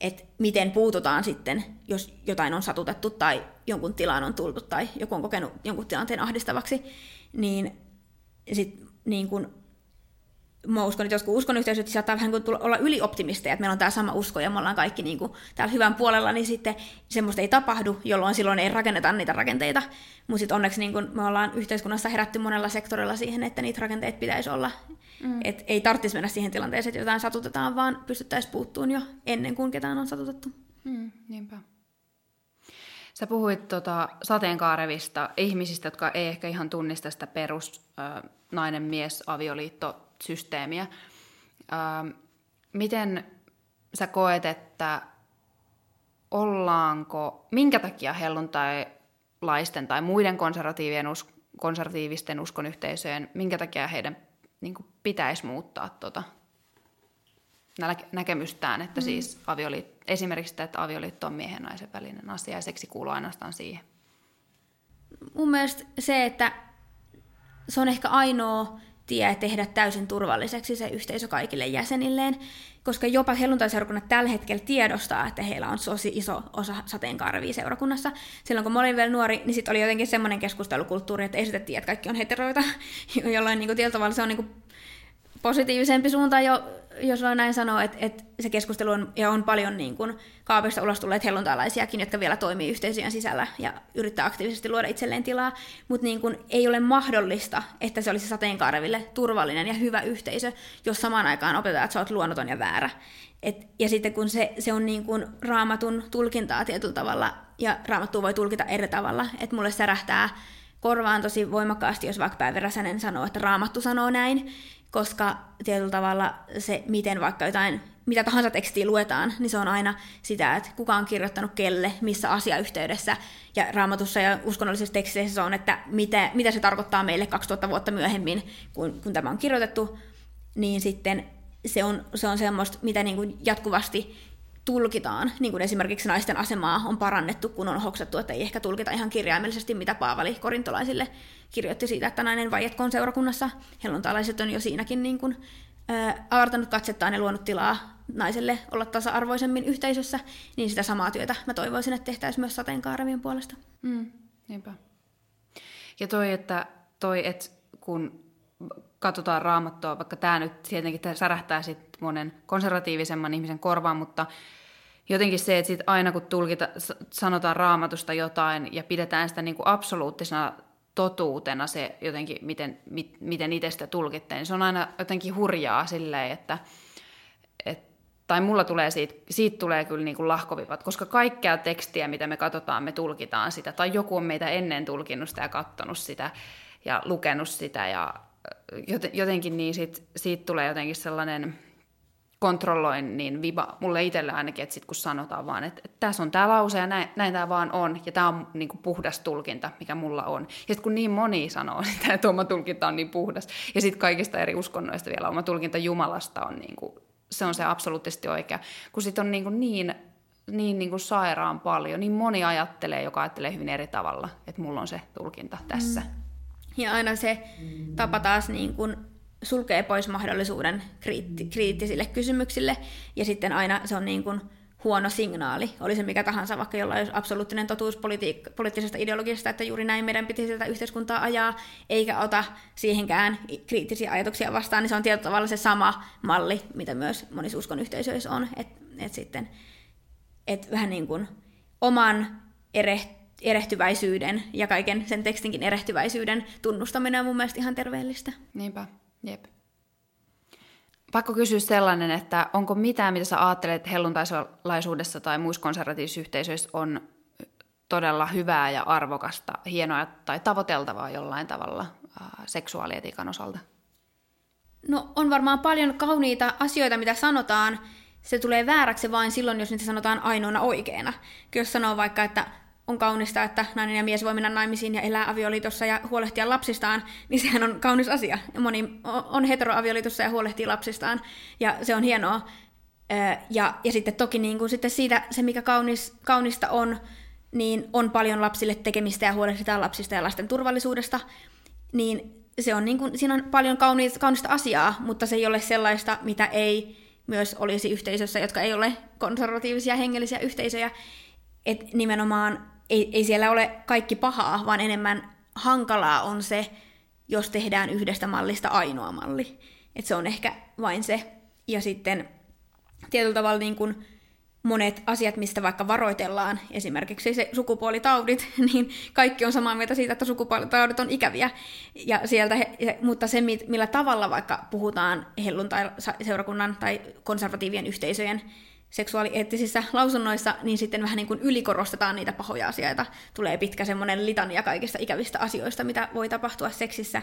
että miten puututaan sitten, jos jotain on satutettu tai jonkun tilaan on tultu tai joku on kokenut jonkun tilanteen ahdistavaksi, niin sit niin mä uskon, että joskus uskon yhteisöt saattaa vähän kuin olla ylioptimisteja, että meillä on tämä sama usko ja me ollaan kaikki niin kuin täällä hyvän puolella, niin sitten semmoista ei tapahdu, jolloin silloin ei rakenneta niitä rakenteita. Mutta sitten onneksi niin kuin me ollaan yhteiskunnassa herätty monella sektorilla siihen, että niitä rakenteet pitäisi olla. Mm. Et ei tarvitsisi mennä siihen tilanteeseen, että jotain satutetaan, vaan pystyttäisiin puuttuun jo ennen kuin ketään on satutettu. Mm, niinpä. Sä puhuit tota sateenkaarevista ihmisistä, jotka ei ehkä ihan tunnista sitä perus äh, nainen-mies-avioliitto systeemiä. Ähm, miten sä koet, että ollaanko, minkä takia helluntai laisten tai muiden konservatiivien us, konservatiivisten uskonyhteisöjen, minkä takia heidän niin kuin, pitäisi muuttaa tuota näkemystään, että mm. siis avioliit, esimerkiksi sitä, että avioliitto on miehen ja naisen välinen asia ja seksi kuuluu ainoastaan siihen. Mun mielestä se, että se on ehkä ainoa tie tehdä täysin turvalliseksi se yhteisö kaikille jäsenilleen, koska jopa helluntaiseurakunnat tällä hetkellä tiedostaa, että heillä on tosi iso osa sateenkaarevia seurakunnassa. Silloin kun mä olin vielä nuori, niin sitten oli jotenkin semmoinen keskustelukulttuuri, että esitettiin, että kaikki on heteroita, jolloin niin kuin, tietyllä tavalla se on niin kuin, positiivisempi suunta jo jos voi näin sanoa, että, että se keskustelu on, ja on paljon niin kuin, kaapista ulos tulleet helluntaalaisiakin, jotka vielä toimii yhteisöjen sisällä ja yrittää aktiivisesti luoda itselleen tilaa, mutta niin kuin, ei ole mahdollista, että se olisi sateenkaareville turvallinen ja hyvä yhteisö, jos samaan aikaan opetetaan, että sä oot luonnoton ja väärä. Et, ja sitten kun se, se on niin kuin raamatun tulkintaa tietyllä tavalla, ja raamattua voi tulkita eri tavalla, että mulle särähtää korvaan tosi voimakkaasti, jos vaikka Päivi Räsänen sanoo, että raamattu sanoo näin, koska tietyllä tavalla se, miten vaikka jotain, mitä tahansa tekstiä luetaan, niin se on aina sitä, että kuka on kirjoittanut kelle, missä asiayhteydessä, ja raamatussa ja uskonnollisissa teksteissä se on, että mitä, mitä se tarkoittaa meille 2000 vuotta myöhemmin, kun, kun tämä on kirjoitettu, niin sitten se on, se on semmoista, mitä niin kuin jatkuvasti tulkitaan, niin kuin esimerkiksi naisten asemaa on parannettu, kun on hoksattu, että ei ehkä tulkita ihan kirjaimellisesti, mitä Paavali korintolaisille kirjoitti siitä, että nainen vaietkoon seurakunnassa. Helluntalaiset on jo siinäkin niin kuin, ää, avartanut katsettaan ja luonut tilaa naiselle olla tasa-arvoisemmin yhteisössä, niin sitä samaa työtä mä toivoisin, että tehtäisiin myös sateenkaarevien puolesta. Mm, niinpä. Ja toi, että, toi, että kun katsotaan raamattua, vaikka tämä nyt tietenkin särähtää sitten monen konservatiivisemman ihmisen korvaan, mutta jotenkin se, että sit aina kun tulkita, sanotaan raamatusta jotain ja pidetään sitä niin kuin absoluuttisena totuutena se jotenkin, miten, mit, miten itse sitä tulkitte, niin se on aina jotenkin hurjaa silleen, että et, tai mulla tulee siitä, siitä tulee kyllä niin kuin lahkovivat, koska kaikkea tekstiä, mitä me katsotaan, me tulkitaan sitä, tai joku on meitä ennen tulkinnut sitä ja katsonut sitä ja lukenut sitä ja jotenkin niin siitä, siitä tulee jotenkin sellainen kontrolloin niin viba mulle itselle ainakin, että sit kun sanotaan vaan, että, että tässä on tämä lause ja näin, näin tämä vaan on, ja tämä on niin kuin puhdas tulkinta, mikä mulla on. Ja sitten kun niin moni sanoo sitä, että oma tulkinta on niin puhdas, ja sitten kaikista eri uskonnoista vielä oma tulkinta Jumalasta on niin kuin, se on se absoluuttisesti oikea, kun sitten on niin, kuin niin niin, niin kuin sairaan paljon, niin moni ajattelee, joka ajattelee hyvin eri tavalla, että mulla on se tulkinta tässä. Mm. Ja aina se tapa taas niin kuin sulkee pois mahdollisuuden kriitti, kriittisille kysymyksille, ja sitten aina se on niin kuin huono signaali, oli se mikä tahansa, vaikka jolla olisi absoluuttinen totuus politi- poliittisesta ideologiasta, että juuri näin meidän pitäisi tätä yhteiskuntaa ajaa, eikä ota siihenkään kriittisiä ajatuksia vastaan, niin se on tietyllä tavalla se sama malli, mitä myös monissa uskon yhteisöissä on, että et sitten et vähän niin kuin oman erehtyä erehtyväisyyden ja kaiken sen tekstinkin erehtyväisyyden tunnustaminen on mun mielestä ihan terveellistä. Niinpä, jep. Pakko kysyä sellainen, että onko mitään, mitä sä ajattelet helluntaisolaisuudessa tai muissa konservatiivisissa yhteisöissä on todella hyvää ja arvokasta, hienoa tai tavoiteltavaa jollain tavalla äh, seksuaalietiikan osalta? No on varmaan paljon kauniita asioita, mitä sanotaan. Se tulee vääräksi vain silloin, jos niitä sanotaan ainoana oikeana. Jos sanoo vaikka, että on kaunista, että nainen ja mies voi mennä naimisiin ja elää avioliitossa ja huolehtia lapsistaan, niin sehän on kaunis asia. Moni on heteroavioliitossa ja huolehtii lapsistaan, ja se on hienoa. Ja, ja sitten toki niin kuin sitten siitä, se mikä kaunis, kaunista on, niin on paljon lapsille tekemistä ja huolehditaan lapsista ja lasten turvallisuudesta, niin se on niin kuin, siinä on paljon kaunista, kaunista asiaa, mutta se ei ole sellaista, mitä ei myös olisi yhteisössä, jotka ei ole konservatiivisia hengellisiä yhteisöjä. että nimenomaan ei, ei siellä ole kaikki pahaa, vaan enemmän hankalaa on se, jos tehdään yhdestä mallista ainoa malli. Et se on ehkä vain se. Ja sitten tietyllä tavalla niin kuin monet asiat, mistä vaikka varoitellaan, esimerkiksi se sukupuolitaudit, niin kaikki on samaa mieltä siitä, että sukupuolitaudit on ikäviä. Ja sieltä, mutta se, millä tavalla vaikka puhutaan helluntai-seurakunnan tai konservatiivien yhteisöjen seksuaalieettisissä lausunnoissa, niin sitten vähän niin kuin ylikorostetaan niitä pahoja asioita. Tulee pitkä semmoinen litania kaikista ikävistä asioista, mitä voi tapahtua seksissä.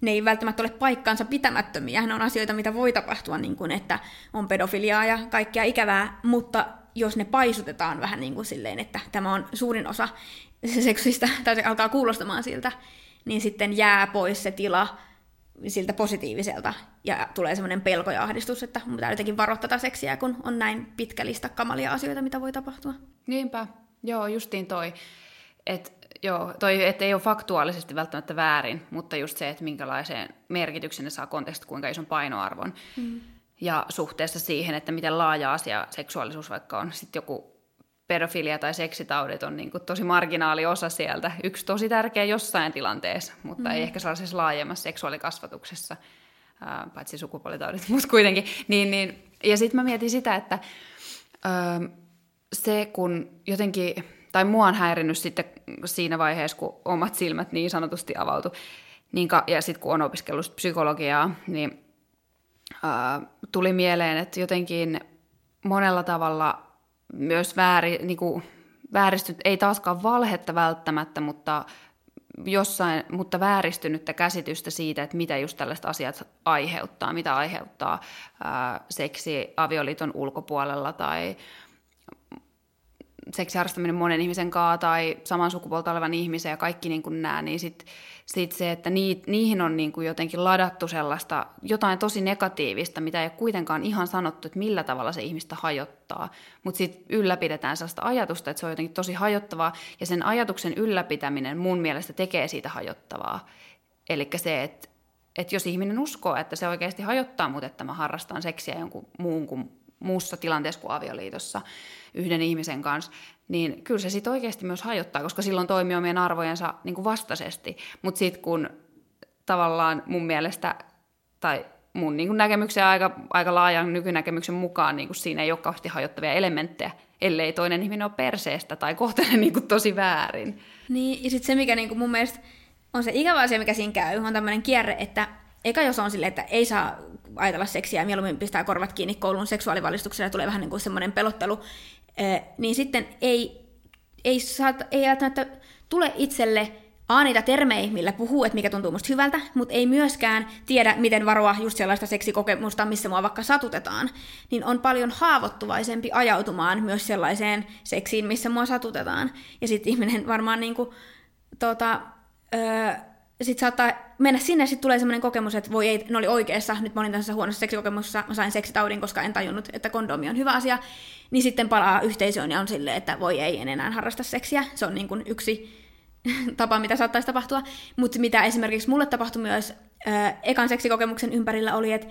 Ne ei välttämättä ole paikkaansa pitämättömiä, ne on asioita, mitä voi tapahtua, niin kuin että on pedofiliaa ja kaikkea ikävää, mutta jos ne paisutetaan vähän niin kuin silleen, että tämä on suurin osa seksistä, tai se alkaa kuulostamaan siltä, niin sitten jää pois se tila siltä positiiviselta, ja tulee semmoinen pelko ja ahdistus, että mun pitää jotenkin varoa tätä seksiä, kun on näin pitkä lista kamalia asioita, mitä voi tapahtua. Niinpä, joo, justiin toi. Että joo, toi, et ei ole faktuaalisesti välttämättä väärin, mutta just se, että minkälaiseen merkityksen ne saa konteksti, kuinka ison painoarvon. Mm. Ja suhteessa siihen, että miten laaja asia seksuaalisuus vaikka on. Sitten joku pedofilia tai seksitaudit on niin kuin tosi marginaali osa sieltä. Yksi tosi tärkeä jossain tilanteessa, mutta mm. ei ehkä sellaisessa laajemmassa seksuaalikasvatuksessa, ää, paitsi sukupuolitaudit, mutta kuitenkin. Niin, niin. Ja sitten mä mietin sitä, että se kun jotenkin tai mua on häirinnyt sitten siinä vaiheessa, kun omat silmät niin sanotusti avautu, niin ka- ja sitten kun on opiskellut psykologiaa, niin tuli mieleen, että jotenkin monella tavalla myös vääri, niin kuin, vääristynyt, ei taaskaan valhetta välttämättä, mutta jossain, mutta vääristynyttä käsitystä siitä, että mitä just tällaiset asiat aiheuttaa, mitä aiheuttaa ää, seksi avioliiton ulkopuolella tai seksiharrastaminen monen ihmisen kaa tai saman sukupuolta olevan ihmisen ja kaikki niin kuin nämä, niin sitten sit se, että nii, niihin on niin kuin jotenkin ladattu sellaista jotain tosi negatiivista, mitä ei ole kuitenkaan ihan sanottu, että millä tavalla se ihmistä hajottaa. Mutta sitten ylläpidetään sellaista ajatusta, että se on jotenkin tosi hajottavaa ja sen ajatuksen ylläpitäminen mun mielestä tekee siitä hajottavaa. Eli se, että, että jos ihminen uskoo, että se oikeasti hajottaa mut, että mä harrastan seksiä jonkun muun kuin muussa tilanteessa kuin avioliitossa yhden ihmisen kanssa, niin kyllä se sitten oikeasti myös hajottaa, koska silloin toimii omien arvojensa niin kuin vastaisesti. Mutta sitten kun tavallaan mun mielestä, tai mun niin kuin näkemyksen aika, aika laajan nykynäkemyksen mukaan niin kuin siinä ei ole kauheasti hajottavia elementtejä, ellei toinen ihminen ole perseestä tai kohtele niin kuin tosi väärin. Niin, ja sitten se, mikä niin kuin mun mielestä on se ikävä asia, mikä siinä käy, on tämmöinen kierre, että eka jos on silleen, että ei saa ajatella seksiä ja mieluummin pistää korvat kiinni koulun seksuaalivalistuksella ja tulee vähän niin kuin semmoinen pelottelu, niin sitten ei, ei, saa, ei välttämättä tule itselle A, niitä termejä, millä puhuu, että mikä tuntuu musta hyvältä, mutta ei myöskään tiedä, miten varoa just sellaista seksikokemusta, missä mua vaikka satutetaan, niin on paljon haavoittuvaisempi ajautumaan myös sellaiseen seksiin, missä mua satutetaan. Ja sitten ihminen varmaan niinku, tota, öö, sitten saattaa mennä sinne ja sitten tulee semmoinen kokemus, että voi ei, ne oli oikeassa, nyt mä olin tässä huonossa seksikokemuksessa, mä sain seksitaudin, koska en tajunnut, että kondomi on hyvä asia, niin sitten palaa yhteisöön ja on silleen, että voi ei, en enää harrasta seksiä. Se on niin kuin yksi tapa, mitä saattaisi tapahtua. Mutta mitä esimerkiksi mulle tapahtui myös äh, ekan seksikokemuksen ympärillä oli, että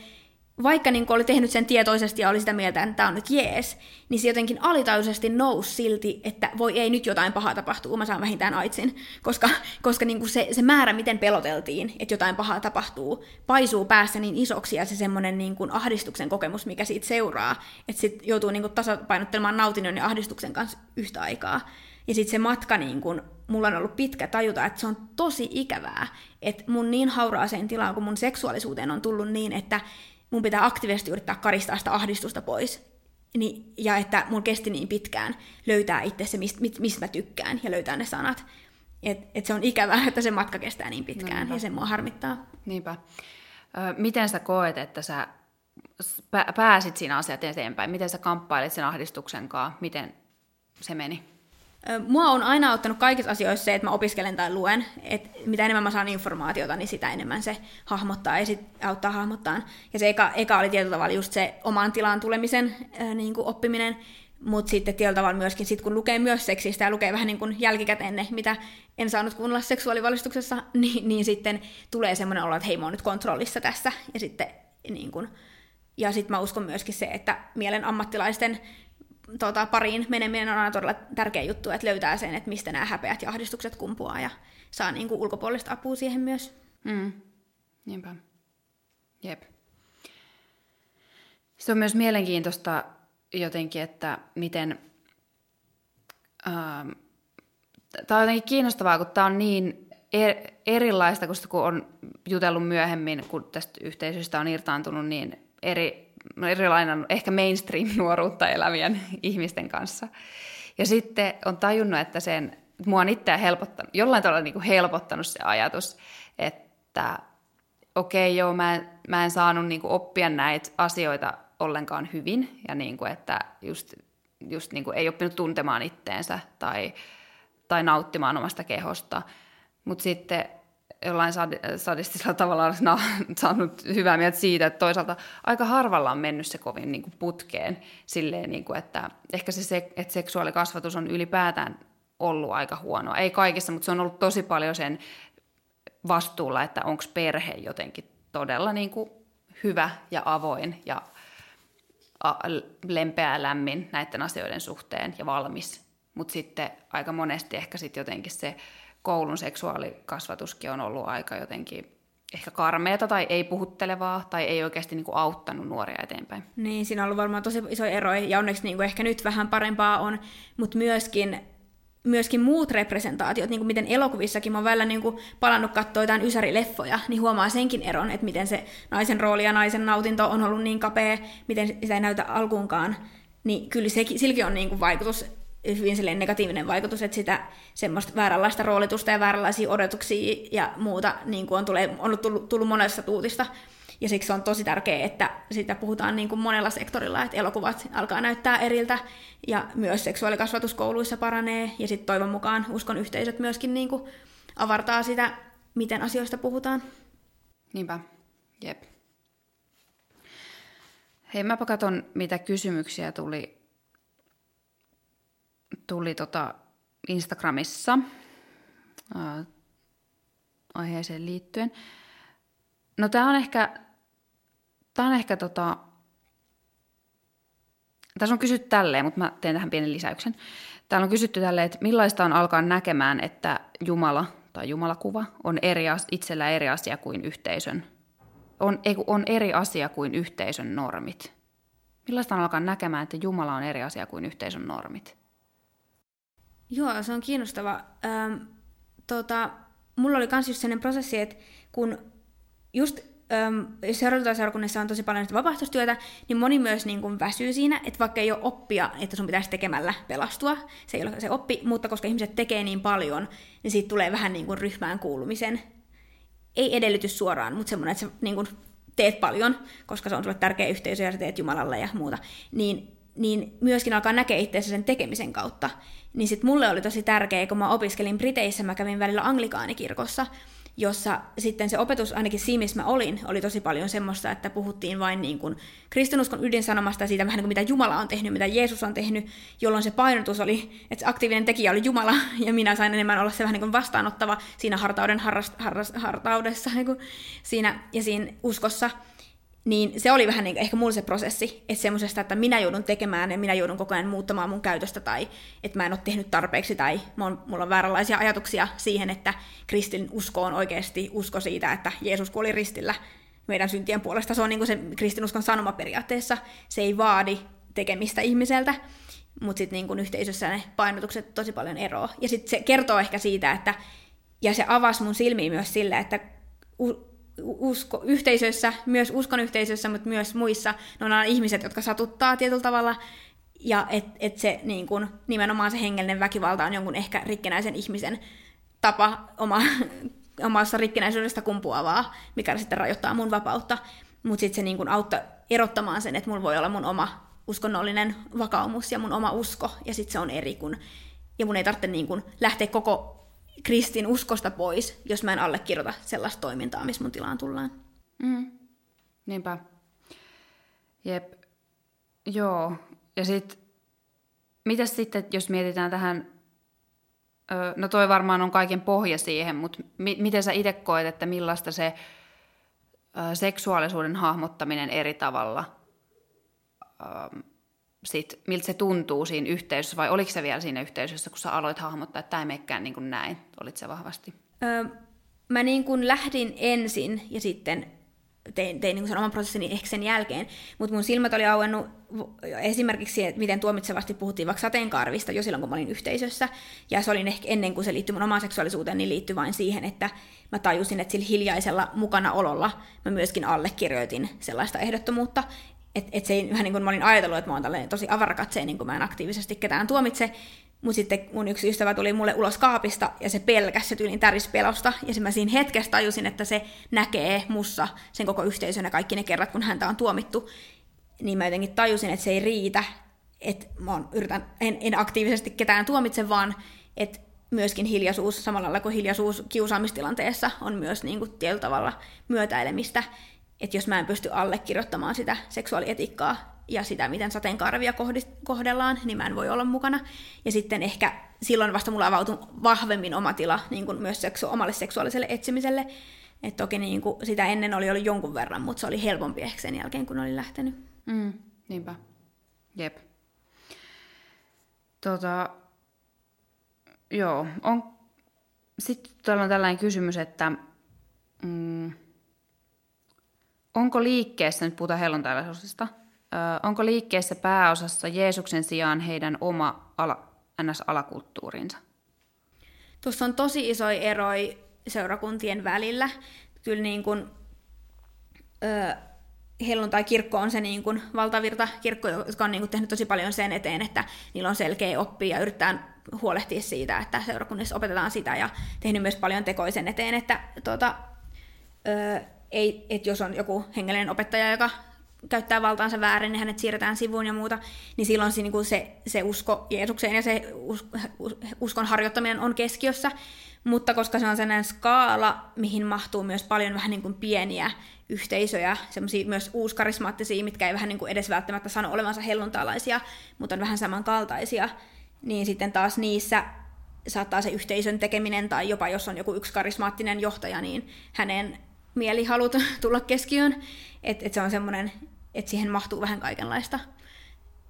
vaikka niin oli tehnyt sen tietoisesti ja oli sitä mieltä, että tämä on nyt jees, niin se jotenkin alitajuisesti nousi silti, että voi ei nyt jotain pahaa tapahtuu, mä saan vähintään aitsin. Koska, koska niin se, se määrä, miten peloteltiin, että jotain pahaa tapahtuu, paisuu päässä niin isoksi ja se semmoinen niin ahdistuksen kokemus, mikä siitä seuraa, että sitten joutuu niin tasapainottelemaan nautinnon ja ahdistuksen kanssa yhtä aikaa. Ja sitten se matka, niin kun, mulla on ollut pitkä tajuta, että se on tosi ikävää, että mun niin hauraaseen tilaan, kun mun seksuaalisuuteen on tullut niin, että mun pitää aktiivisesti yrittää karistaa sitä ahdistusta pois. Niin, ja että mun kesti niin pitkään löytää itse se, mistä mist mä tykkään, ja löytää ne sanat. Että et se on ikävää, että se matka kestää niin pitkään, no, ja se mua harmittaa. Niinpä. Ö, miten sä koet, että sä pääsit siinä asiat eteenpäin? Miten sä kamppailit sen ahdistuksen kanssa? Miten se meni? Mua on aina auttanut kaikissa asioissa se, että mä opiskelen tai luen. Et mitä enemmän mä saan informaatiota, niin sitä enemmän se hahmottaa ja sit auttaa hahmottaa. Ja se eka, eka oli tietyllä tavalla just se oman tilaan tulemisen ää, niin kuin oppiminen, mutta sitten tietyllä tavalla myöskin, sit kun lukee myös seksistä ja lukee vähän niin kuin jälkikäteen ne, mitä en saanut kuunnella seksuaalivalistuksessa, niin, niin sitten tulee semmoinen olo, että hei mä oon nyt kontrollissa tässä. Ja sitten niin kuin, ja sitten mä uskon myöskin se, että mielen ammattilaisten tota, pariin meneminen on aina todella tärkeä juttu, että löytää sen, että mistä nämä häpeät ja ahdistukset kumpuaa ja saa niin kuin, ulkopuolista apua siihen myös. Mm. Niinpä. Jep. Se on myös mielenkiintoista jotenkin, että miten... Ähm, tämä on jotenkin kiinnostavaa, kun tämä on niin er, erilaista, kun on jutellut myöhemmin, kun tästä yhteisöstä on irtaantunut, niin eri, erilainen ehkä mainstream-nuoruutta elävien ihmisten kanssa. Ja sitten on tajunnut, että sen, mua on itseä helpottanut, jollain tavalla niin kuin helpottanut se ajatus, että okei okay, joo, mä en, mä en saanut niin kuin oppia näitä asioita ollenkaan hyvin, ja niin kuin, että just just niin kuin ei oppinut tuntemaan itteensä tai, tai nauttimaan omasta kehosta. Mutta sitten jollain sadistisella tavalla olisi saanut hyvää mieltä siitä, että toisaalta aika harvalla on mennyt se kovin niin kuin putkeen silleen, niin kuin, että ehkä se, että seksuaalikasvatus on ylipäätään ollut aika huonoa. Ei kaikissa, mutta se on ollut tosi paljon sen vastuulla, että onko perhe jotenkin todella niin kuin hyvä ja avoin ja lempeä ja lämmin näiden asioiden suhteen ja valmis. Mutta sitten aika monesti ehkä sitten jotenkin se koulun seksuaalikasvatuskin on ollut aika jotenkin ehkä karmeata tai ei puhuttelevaa tai ei oikeasti niin kuin auttanut nuoria eteenpäin. Niin, siinä on ollut varmaan tosi iso ero ja onneksi niin kuin ehkä nyt vähän parempaa on, mutta myöskin myöskin muut representaatiot, niin kuin miten elokuvissakin, mä oon välillä niin kuin palannut katsoa jotain ysärileffoja, niin huomaa senkin eron, että miten se naisen rooli ja naisen nautinto on ollut niin kapea, miten sitä ei näytä alkuunkaan, niin kyllä se, silläkin on niin kuin vaikutus, hyvin negatiivinen vaikutus, että sitä semmoista vääränlaista roolitusta ja vääränlaisia odotuksia ja muuta niin kuin on, tulee, on tullut, tullut monesta tuutista, ja siksi on tosi tärkeää, että sitä puhutaan niin kuin monella sektorilla, että elokuvat alkaa näyttää eriltä ja myös seksuaalikasvatuskouluissa paranee. Ja sitten toivon mukaan uskon yhteisöt myöskin niin kuin avartaa sitä, miten asioista puhutaan. Niinpä, jep. Hei, mäpä katon, mitä kysymyksiä tuli, tuli tota Instagramissa äh, aiheeseen liittyen. No tämä on ehkä Tämä on ehkä tota... Tässä on kysytty tälleen, mutta mä teen tähän pienen lisäyksen. Täällä on kysytty tälleen, että millaista on alkaa näkemään, että Jumala tai Jumalakuva on eri, itsellä eri asia kuin yhteisön. On, ei, on eri asia kuin yhteisön normit. Millaista on alkaa näkemään, että Jumala on eri asia kuin yhteisön normit? Joo, se on kiinnostava. Ähm, tota, mulla oli myös just sellainen prosessi, että kun just seurakuntaseurakunnassa on tosi paljon vapaaehtoistyötä, niin moni myös niin kuin väsyy siinä, että vaikka ei ole oppia, että sun pitäisi tekemällä pelastua, se ei ole se oppi, mutta koska ihmiset tekee niin paljon, niin siitä tulee vähän niin kuin ryhmään kuulumisen, ei edellytys suoraan, mutta semmoinen, että sä niin kuin teet paljon, koska se on sulle tärkeä yhteisö ja sä teet Jumalalle ja muuta, niin, niin myöskin alkaa näkeä itseäsi sen tekemisen kautta. Niin sitten mulle oli tosi tärkeää, kun mä opiskelin Briteissä, mä kävin välillä anglikaanikirkossa, jossa sitten se opetus, ainakin siinä missä mä olin, oli tosi paljon semmoista, että puhuttiin vain niin kuin kristinuskon ydinsanomasta siitä vähän niin kuin mitä Jumala on tehnyt, mitä Jeesus on tehnyt, jolloin se painotus oli, että aktiivinen tekijä oli Jumala, ja minä sain enemmän olla se vähän niin kuin vastaanottava siinä hartauden harrast, hartaudessa niin kuin siinä, ja siinä uskossa niin se oli vähän niin ehkä mulle se prosessi, että semmoisesta, että minä joudun tekemään ja minä joudun koko ajan muuttamaan mun käytöstä tai että mä en ole tehnyt tarpeeksi tai mulla on vääränlaisia ajatuksia siihen, että kristin usko on oikeasti usko siitä, että Jeesus kuoli ristillä meidän syntien puolesta. Se on niin kuin se kristinuskon sanoma periaatteessa. Se ei vaadi tekemistä ihmiseltä, mutta sitten niin yhteisössä ne painotukset tosi paljon eroa. Ja sitten se kertoo ehkä siitä, että ja se avasi mun silmiä myös sille, että usko, yhteisöissä, myös uskon yhteisöissä, mutta myös muissa, ne on ihmiset, jotka satuttaa tietyllä tavalla, ja että et se niin kun, nimenomaan se hengellinen väkivalta on jonkun ehkä rikkinäisen ihmisen tapa oma, omassa rikkinäisyydestä kumpuavaa, mikä sitten rajoittaa mun vapautta. Mutta sitten se niin kun auttaa erottamaan sen, että mulla voi olla mun oma uskonnollinen vakaumus ja mun oma usko, ja sitten se on eri kun, ja mun ei tarvitse niin kun lähteä koko kristin uskosta pois, jos mä en allekirjoita sellaista toimintaa, missä mun tilaan tullaan. Mm. Niinpä. Jep. Joo. Ja sitten, mitäs sitten, jos mietitään tähän, no toi varmaan on kaiken pohja siihen, mutta mi- miten sä itse koet, että millaista se seksuaalisuuden hahmottaminen eri tavalla sit, miltä se tuntuu siinä yhteisössä, vai oliko se vielä siinä yhteisössä, kun sä aloit hahmottaa, että tämä ei niin kuin näin? Olit se vahvasti? Öö, mä niin kuin lähdin ensin ja sitten tein, tein niin sen oman prosessini ehkä sen jälkeen, mutta mun silmät oli auennut esimerkiksi, että miten tuomitsevasti puhuttiin vaikka sateenkaarvista jo silloin, kun mä olin yhteisössä, ja se oli ehkä ennen kuin se liittyi mun omaan seksuaalisuuteen, niin liittyi vain siihen, että mä tajusin, että sillä hiljaisella mukanaololla mä myöskin allekirjoitin sellaista ehdottomuutta, että et se ei vähän niin kuin mä olin ajatellut, että mä oon tosi avarakatseinen, niin kuin mä en aktiivisesti ketään tuomitse, mutta sitten mun yksi ystävä tuli mulle ulos kaapista ja se pelkäs se tyylin tärispelosta. Ja mä siinä hetkessä tajusin, että se näkee mussa sen koko yhteisön ja kaikki ne kerrat, kun häntä on tuomittu. Niin mä jotenkin tajusin, että se ei riitä, että mä yritän, en, en aktiivisesti ketään tuomitse, vaan että myöskin hiljaisuus, samalla lailla kuin hiljaisuus kiusaamistilanteessa on myös niin kuin tietyllä tavalla myötäilemistä, että jos mä en pysty allekirjoittamaan sitä seksuaalietiikkaa ja sitä, miten sateenkaarvia kohdellaan, niin mä en voi olla mukana. Ja sitten ehkä silloin vasta mulla avautui vahvemmin oma tila niin kuin myös seksu- omalle seksuaaliselle etsimiselle. Et toki niin kuin sitä ennen oli ollut jonkun verran, mutta se oli helpompi ehkä sen jälkeen, kun olin lähtenyt. Mm, niinpä. Jep. Tota, joo, on... Sitten täällä on tällainen kysymys, että mm, onko liikkeessä, nyt puhutaan helluntailaisuudesta, onko liikkeessä pääosassa Jeesuksen sijaan heidän oma ala, NS-alakulttuurinsa? Tuossa on tosi iso ero seurakuntien välillä. Kyllä niin kuin, ö, helluntai-kirkko on se niin kuin valtavirta kirkko, joka on niin kuin tehnyt tosi paljon sen eteen, että niillä on selkeä oppi ja yrittää huolehtia siitä, että seurakunnissa opetetaan sitä ja tehnyt myös paljon tekoisen eteen, että tuota, ö, ei, että jos on joku hengellinen opettaja, joka käyttää valtaansa väärin, niin hänet siirretään sivuun ja muuta, niin silloin se, niin kuin se, se usko Jeesukseen ja se us, us, uskon harjoittaminen on keskiössä, mutta koska se on sellainen skaala, mihin mahtuu myös paljon vähän niin kuin pieniä yhteisöjä, semmoisia myös uuskarismaattisia, mitkä ei vähän niin kuin edes välttämättä sano olevansa helluntalaisia, mutta on vähän samankaltaisia, niin sitten taas niissä saattaa se yhteisön tekeminen, tai jopa jos on joku yksi karismaattinen johtaja, niin hänen mielihalut tulla keskiöön, että et se on semmoinen, että siihen mahtuu vähän kaikenlaista.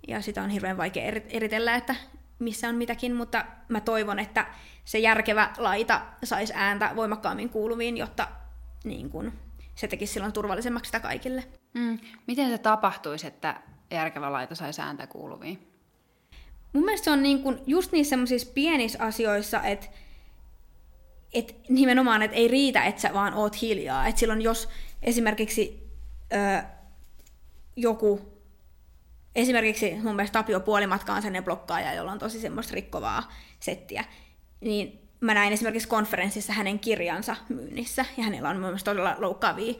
Ja sitä on hirveän vaikea eritellä, että missä on mitäkin, mutta mä toivon, että se järkevä laita saisi ääntä voimakkaammin kuuluviin, jotta niin kun, se tekisi silloin turvallisemmaksi sitä kaikille. Mm. Miten se tapahtuisi, että järkevä laita saisi ääntä kuuluviin? Mun mielestä se on niin kun just niissä semmoisissa pienissä asioissa, että et nimenomaan, että ei riitä, että sä vaan oot hiljaa. Että silloin jos esimerkiksi ö, joku, esimerkiksi mun mielestä Tapio Puolimatka on sellainen blokkaaja, jolla on tosi semmoista rikkovaa settiä, niin mä näin esimerkiksi konferenssissa hänen kirjansa myynnissä, ja hänellä on myös todella loukkaavia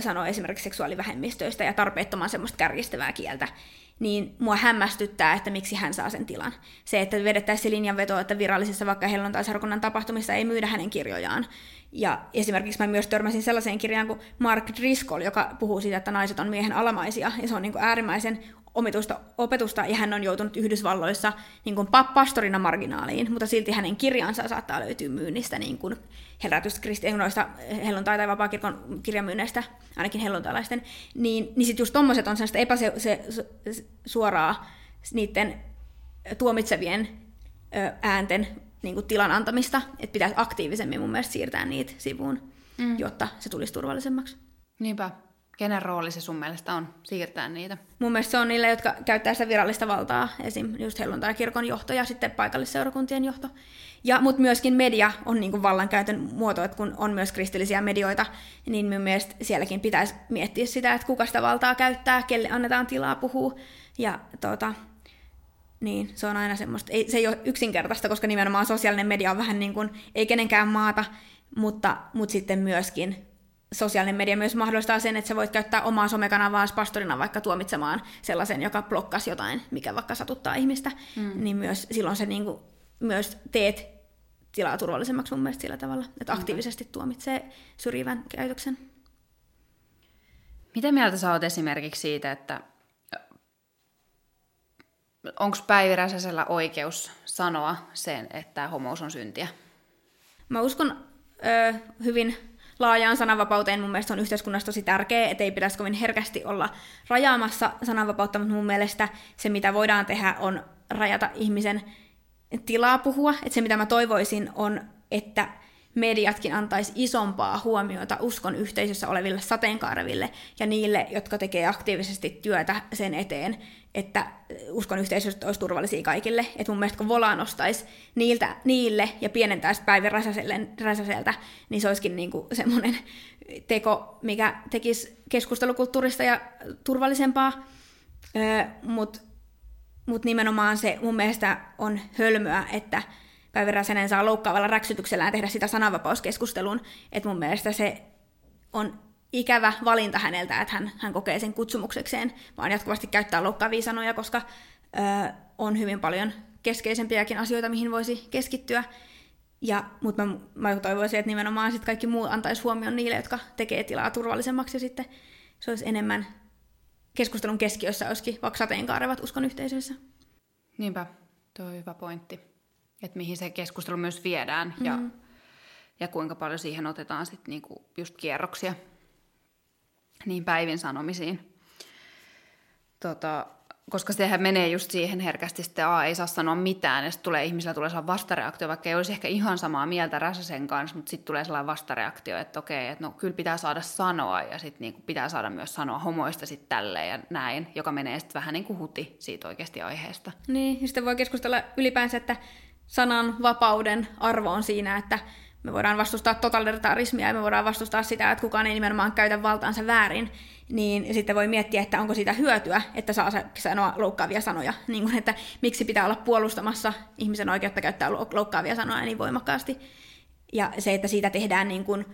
sanoa esimerkiksi seksuaalivähemmistöistä ja tarpeettoman semmoista kärjistävää kieltä niin mua hämmästyttää, että miksi hän saa sen tilan. Se, että vedettäisiin linjanveto, että virallisissa vaikka helluntaisarkunnan tapahtumissa ei myydä hänen kirjojaan. Ja esimerkiksi mä myös törmäsin sellaiseen kirjaan kuin Mark Driscoll, joka puhuu siitä, että naiset on miehen alamaisia, ja se on niin kuin äärimmäisen omituista opetusta, ja hän on joutunut Yhdysvalloissa niin kuin pastorina marginaaliin, mutta silti hänen kirjansa saattaa löytyä myynnistä niin kuin noista helluntai- tai vapaakirkon kirjamyynneistä, ainakin helluntalaisten, niin, niin sitten just tommoset on sellaista epäsuoraa niiden tuomitsevien äänten niin kuin tilan antamista, että pitäisi aktiivisemmin mun mielestä siirtää niitä sivuun, mm. jotta se tulisi turvallisemmaksi. Niinpä. Kenen rooli se sun mielestä on siirtää niitä? Mun mielestä se on niille, jotka käyttää sitä virallista valtaa, esim. just helluntai-kirkon johto ja sitten paikallisseurakuntien johto. Ja, mutta myöskin media on niin kuin vallankäytön muoto, että kun on myös kristillisiä medioita, niin mun mielestä sielläkin pitäisi miettiä sitä, että kuka sitä valtaa käyttää, kelle annetaan tilaa puhua. Ja tota, niin, se on aina semmoista, ei, se ei ole yksinkertaista, koska nimenomaan sosiaalinen media on vähän niin kuin, ei kenenkään maata, mutta, mutta sitten myöskin sosiaalinen media myös mahdollistaa sen, että sä voit käyttää omaa somekanavaa pastorina vaikka tuomitsemaan sellaisen, joka blokkasi jotain, mikä vaikka satuttaa ihmistä, mm. niin myös silloin se niin kuin, myös teet tilaa turvallisemmaksi mun mielestä sillä tavalla, että aktiivisesti tuomitsee syrjivän käytöksen. Mitä mieltä sä oot esimerkiksi siitä, että onko Päivi Räsäsellä oikeus sanoa sen, että homous on syntiä? Mä uskon ö, hyvin laajaan sananvapauteen mun mielestä on yhteiskunnassa tosi tärkeä, että ei pitäisi kovin herkästi olla rajaamassa sananvapautta, mutta mun mielestä se, mitä voidaan tehdä, on rajata ihmisen tilaa puhua. Että se, mitä mä toivoisin, on, että mediatkin antaisi isompaa huomiota uskon yhteisössä oleville sateenkaareville ja niille, jotka tekee aktiivisesti työtä sen eteen, että uskon yhteisöstä olisi turvallisia kaikille. Että mun mielestä kun Vola nostaisi niiltä, niille ja pienentäisi Päivi Räsäseltä, niin se olisikin niinku semmoinen teko, mikä tekisi keskustelukulttuurista ja turvallisempaa. Mutta mut nimenomaan se mun mielestä on hölmöä, että Päivi Räsänen saa loukkaavalla räksytyksellään tehdä sitä sananvapauskeskustelun. Että mun mielestä se on ikävä valinta häneltä, että hän, hän kokee sen kutsumuksekseen, vaan jatkuvasti käyttää loukkaavia sanoja, koska ö, on hyvin paljon keskeisempiäkin asioita, mihin voisi keskittyä. Ja, mutta mä, mä toivoisin, että nimenomaan sit kaikki muu antaisi huomioon niille, jotka tekee tilaa turvallisemmaksi ja sitten se olisi enemmän keskustelun keskiössä olisikin vaikka sateenkaarevat uskon yhteisöissä. Niinpä, tuo on hyvä pointti. Että mihin se keskustelu myös viedään mm-hmm. ja, ja kuinka paljon siihen otetaan sitten niinku just kierroksia niin päivin sanomisiin. Tota, koska sehän menee just siihen herkästi, että A, ei saa sanoa mitään, ja sitten tulee, ihmisillä tulee sellainen vastareaktio, vaikka ei olisi ehkä ihan samaa mieltä Räsäsen kanssa, mutta sitten tulee sellainen vastareaktio, että okei, että no kyllä pitää saada sanoa, ja sitten niinku pitää saada myös sanoa homoista sitten tälleen ja näin, joka menee sitten vähän niin kuin huti siitä oikeasti aiheesta. Niin, ja sitten voi keskustella ylipäänsä, että sanan vapauden arvo on siinä, että me voidaan vastustaa totalitarismia ja me voidaan vastustaa sitä, että kukaan ei nimenomaan käytä valtaansa väärin, niin sitten voi miettiä, että onko siitä hyötyä, että saa sanoa loukkaavia sanoja. Niin kuin, että miksi pitää olla puolustamassa ihmisen oikeutta käyttää loukkaavia sanoja niin voimakkaasti. Ja se, että siitä tehdään niin kuin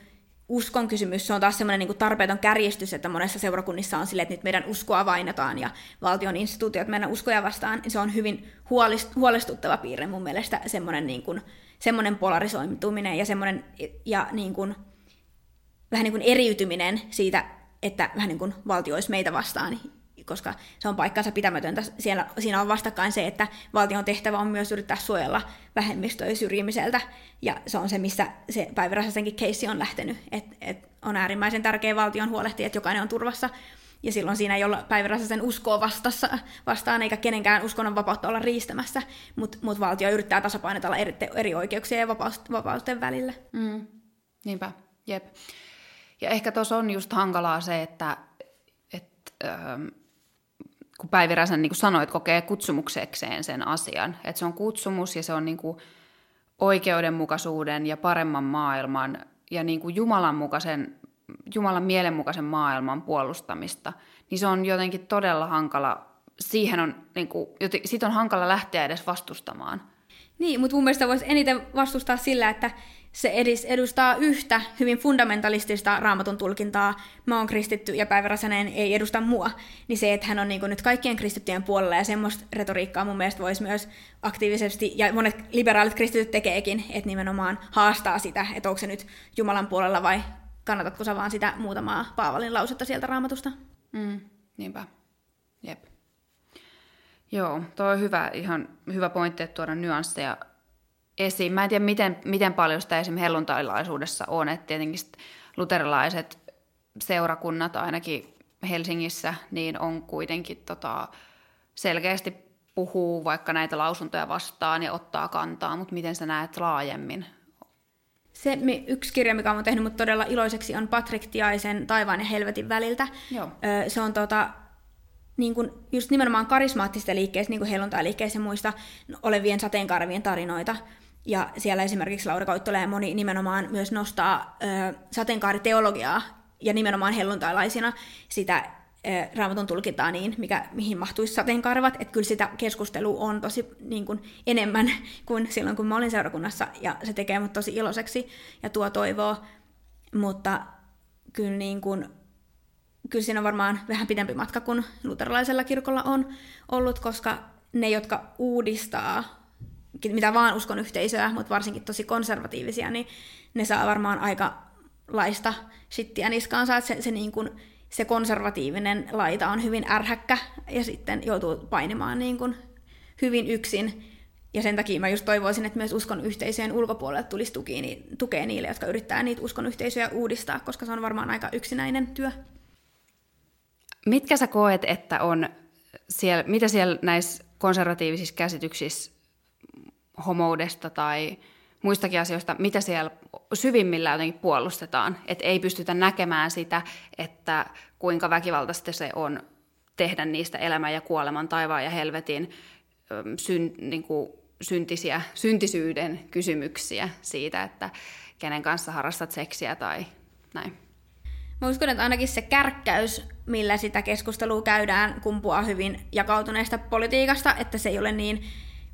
uskon kysymys, se on taas semmoinen niin tarpeeton kärjistys, että monessa seurakunnissa on sille, että nyt meidän uskoa vainataan ja valtion instituutiot meidän uskoja vastaan. Se on hyvin huolestuttava piirre mun mielestä, semmoinen, niin kuin, semmoinen polarisoituminen ja semmoinen ja niin kuin, vähän niin kuin eriytyminen siitä, että vähän niin kuin valtio olisi meitä vastaan koska se on paikkansa pitämätöntä. Siellä, siinä on vastakkain se, että valtion tehtävä on myös yrittää suojella vähemmistöä syrjimiseltä, ja se on se, missä se päiväräsäsenkin keissi on lähtenyt. Et, et on äärimmäisen tärkeä valtion huolehtia, että jokainen on turvassa, ja silloin siinä ei olla päiväräsäsen uskoa vastassa, vastaan, eikä kenenkään uskonnon vapautta olla riistämässä, mutta mut valtio yrittää tasapainotella eri, eri oikeuksia ja vapausten välillä. Mm. Niinpä, jep. Ja ehkä tuossa on just hankalaa se, että et, ähm, kun Päivi Räsän niin kuin sanoit, kokee kutsumuksekseen sen asian. Että se on kutsumus ja se on niin kuin oikeudenmukaisuuden ja paremman maailman ja niin kuin Jumalan, mukaisen, Jumalan mielenmukaisen maailman puolustamista. Niin se on jotenkin todella hankala, siihen on, niin kuin, siitä on hankala lähteä edes vastustamaan. Niin, mutta mun mielestä voisi eniten vastustaa sillä, että se edustaa yhtä hyvin fundamentalistista raamatun tulkintaa, mä oon kristitty ja Päivi Räsänen ei edusta mua, niin se, että hän on niin nyt kaikkien kristittyjen puolella ja semmoista retoriikkaa mun mielestä voisi myös aktiivisesti, ja monet liberaalit kristityt tekeekin, että nimenomaan haastaa sitä, että onko se nyt Jumalan puolella vai kannatatko sä vaan sitä muutamaa Paavalin lausetta sieltä raamatusta? Mm, niinpä. Jep. Joo, tuo on hyvä, ihan hyvä pointti, että tuoda nyansseja esiin. Mä en tiedä, miten, miten paljon sitä esimerkiksi helluntailaisuudessa on, että tietenkin luterilaiset seurakunnat ainakin Helsingissä, niin on kuitenkin tota, selkeästi puhuu vaikka näitä lausuntoja vastaan ja ottaa kantaa, mutta miten sä näet laajemmin? Se yksi kirja, mikä on tehnyt mut todella iloiseksi, on Patrick Tiaisen Taivaan ja helvetin väliltä. Joo. Se on tota, niin kuin just nimenomaan karismaattisista liikkeistä, niin kuin helluntai-liikkeistä muista olevien sateenkarvien tarinoita. Ja siellä esimerkiksi Laura Koittola moni nimenomaan myös nostaa ö, sateenkaariteologiaa ja nimenomaan helluntailaisina sitä ö, raamatun tulkintaa niin, mikä, mihin mahtuisi sateenkaarvat. Että kyllä sitä keskustelua on tosi niin kuin, enemmän kuin silloin, kun mä olin seurakunnassa. Ja se tekee mut tosi iloiseksi ja tuo toivoa. Mutta kyllä, niin kuin, kyllä siinä on varmaan vähän pidempi matka kuin luterilaisella kirkolla on ollut, koska ne, jotka uudistaa mitä vaan uskon yhteisöä, mutta varsinkin tosi konservatiivisia, niin ne saa varmaan aika laista shittiä niskaansa, että se, se, niin kuin, se konservatiivinen laita on hyvin ärhäkkä ja sitten joutuu painimaan niin kuin hyvin yksin. Ja sen takia mä just toivoisin, että myös uskon yhteisöjen ulkopuolelle tulisi tuki, niin, tukea niille, jotka yrittää niitä uskon yhteisöjä uudistaa, koska se on varmaan aika yksinäinen työ. Mitkä sä koet, että on siellä, mitä siellä näissä konservatiivisissa käsityksissä homoudesta tai muistakin asioista, mitä siellä syvimmillä jotenkin puolustetaan. Että ei pystytä näkemään sitä, että kuinka väkivaltaista se on tehdä niistä elämän ja kuoleman, taivaan ja helvetin syn, niin kuin syntisiä, syntisyyden kysymyksiä siitä, että kenen kanssa harrastat seksiä tai näin. Mä uskon, että ainakin se kärkkäys, millä sitä keskustelua käydään, kumpuaa hyvin jakautuneesta politiikasta, että se ei ole niin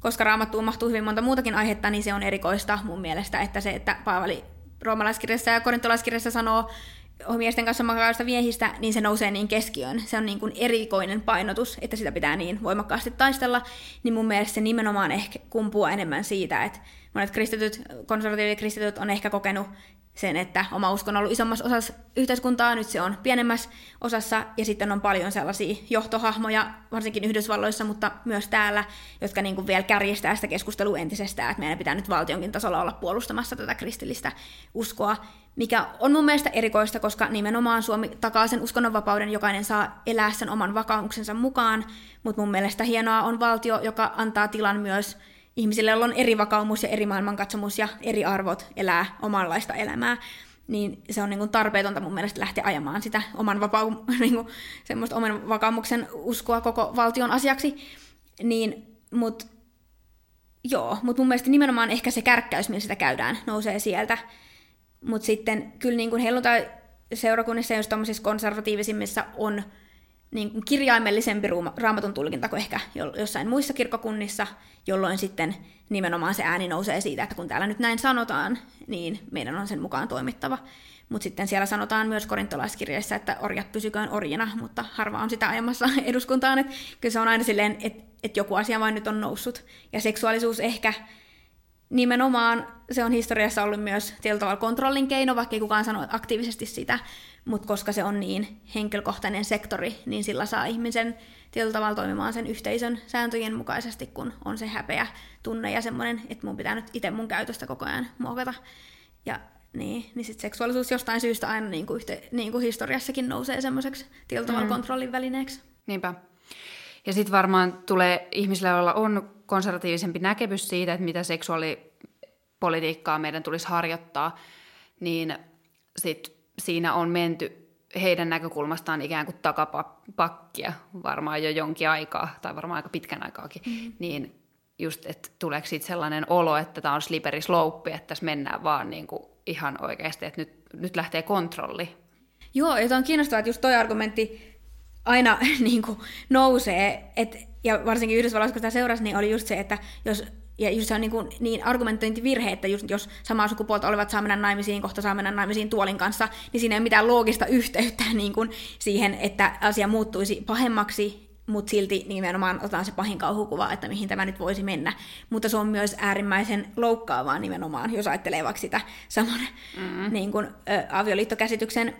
koska raamattuun mahtuu hyvin monta muutakin aihetta, niin se on erikoista mun mielestä, että se, että Paavali roomalaiskirjassa ja korintolaiskirjassa sanoo miesten kanssa makaavista miehistä, niin se nousee niin keskiöön. Se on niin kuin erikoinen painotus, että sitä pitää niin voimakkaasti taistella. Niin mun mielestä se nimenomaan ehkä kumpuu enemmän siitä, että monet kristityt, konservatiivikristityt on ehkä kokenut sen, että oma usko on ollut isommassa osassa yhteiskuntaa, nyt se on pienemmässä osassa, ja sitten on paljon sellaisia johtohahmoja, varsinkin Yhdysvalloissa, mutta myös täällä, jotka niin kuin vielä kärjistää sitä keskustelua entisestään, että meidän pitää nyt valtionkin tasolla olla puolustamassa tätä kristillistä uskoa, mikä on mun mielestä erikoista, koska nimenomaan Suomi takaa sen uskonnonvapauden, jokainen saa elää sen oman vakaumuksensa mukaan, mutta mun mielestä hienoa on valtio, joka antaa tilan myös ihmisille, joilla on eri vakaumus ja eri maailmankatsomus ja eri arvot elää omanlaista elämää, niin se on niin kuin tarpeetonta mun mielestä lähteä ajamaan sitä oman, vapau- niin kuin, semmoista oman vakaumuksen uskoa koko valtion asiaksi. Niin, mut, joo, mutta mun mielestä nimenomaan ehkä se kärkkäys, millä sitä käydään, nousee sieltä. Mutta sitten kyllä niin kuin helluntai-seurakunnissa ja just konservatiivisimmissa on niin kuin kirjaimellisempi raamatun tulkinta kuin ehkä jossain muissa kirkkokunnissa, jolloin sitten nimenomaan se ääni nousee siitä, että kun täällä nyt näin sanotaan, niin meidän on sen mukaan toimittava. Mutta sitten siellä sanotaan myös korintolaiskirjassa, että orjat pysyköön orjina, mutta harva on sitä ajamassa eduskuntaan. Että kyllä se on aina silleen, että, että joku asia vain nyt on noussut. Ja seksuaalisuus ehkä nimenomaan, se on historiassa ollut myös tietyllä tavalla kontrollin keino, vaikka ei kukaan sano aktiivisesti sitä, mutta koska se on niin henkilökohtainen sektori, niin sillä saa ihmisen tietyllä tavalla toimimaan sen yhteisön sääntöjen mukaisesti, kun on se häpeä tunne ja semmoinen, että mun pitää nyt itse mun käytöstä koko ajan muokata. Ja niin, niin sitten seksuaalisuus jostain syystä aina niin kuin, yhte, niin kuin historiassakin nousee semmoiseksi tietyllä tavalla mm. kontrollin välineeksi. Niinpä. Ja sitten varmaan tulee ihmisillä, joilla on konservatiivisempi näkemys siitä, että mitä seksuaalipolitiikkaa meidän tulisi harjoittaa, niin sit siinä on menty heidän näkökulmastaan ikään kuin takapakkia varmaan jo jonkin aikaa, tai varmaan aika pitkän aikaakin, mm. niin just, että tuleeko siitä sellainen olo, että tämä on slippery slope, että tässä mennään vaan niin kuin ihan oikeasti, että nyt, nyt lähtee kontrolli. Joo, ja on kiinnostavaa, että just toi argumentti aina niin kuin nousee, että, ja varsinkin Yhdysvalloissa, kun sitä seurasi, niin oli just se, että jos ja just se on niin, kuin, niin argumentointivirhe, että just, jos samaa sukupuolta olevat saa mennä naimisiin, kohta saa mennä naimisiin tuolin kanssa, niin siinä ei ole mitään loogista yhteyttä niin kuin siihen, että asia muuttuisi pahemmaksi, mutta silti nimenomaan otetaan se pahin kauhukuva, että mihin tämä nyt voisi mennä. Mutta se on myös äärimmäisen loukkaavaa nimenomaan, jos ajattelee vaikka sitä saman mm. niin kuin, ä, avioliittokäsityksen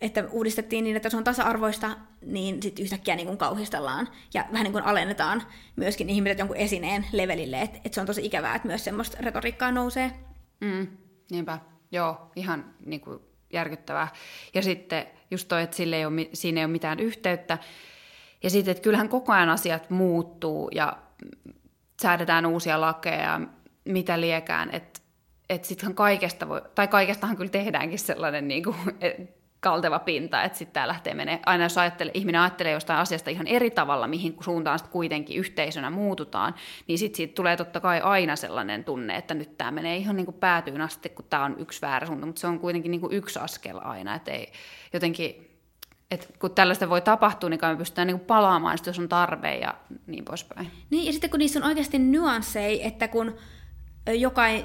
että uudistettiin niin, että se on tasa-arvoista, niin sitten yhtäkkiä niin kuin kauhistellaan ja vähän niin kuin alennetaan myöskin ihmiset jonkun esineen levelille, että, että se on tosi ikävää, että myös semmoista retoriikkaa nousee. Mm, niinpä, joo, ihan niin kuin järkyttävää. Ja sitten just toi, että sille ei ole, siinä ei ole mitään yhteyttä. Ja sitten, että kyllähän koko ajan asiat muuttuu ja säädetään uusia lakeja, mitä liekään, että että sittenhän kaikesta voi, tai kaikestahan kyllä tehdäänkin sellainen niin kuin, kalteva pinta, että sitten tämä lähtee menee. Aina jos ajattelee, ihminen ajattelee jostain asiasta ihan eri tavalla, mihin suuntaan sitten kuitenkin yhteisönä muututaan, niin sitten siitä tulee totta kai aina sellainen tunne, että nyt tämä menee ihan niin kuin päätyyn asti, kun tämä on yksi väärä suunta, mutta se on kuitenkin niin kuin yksi askel aina, että ei jotenkin että kun tällaista voi tapahtua, niin me pystytään niin palaamaan, jos on tarve ja niin poispäin. Niin, ja sitten kun niissä on oikeasti nyansseja, että kun jokainen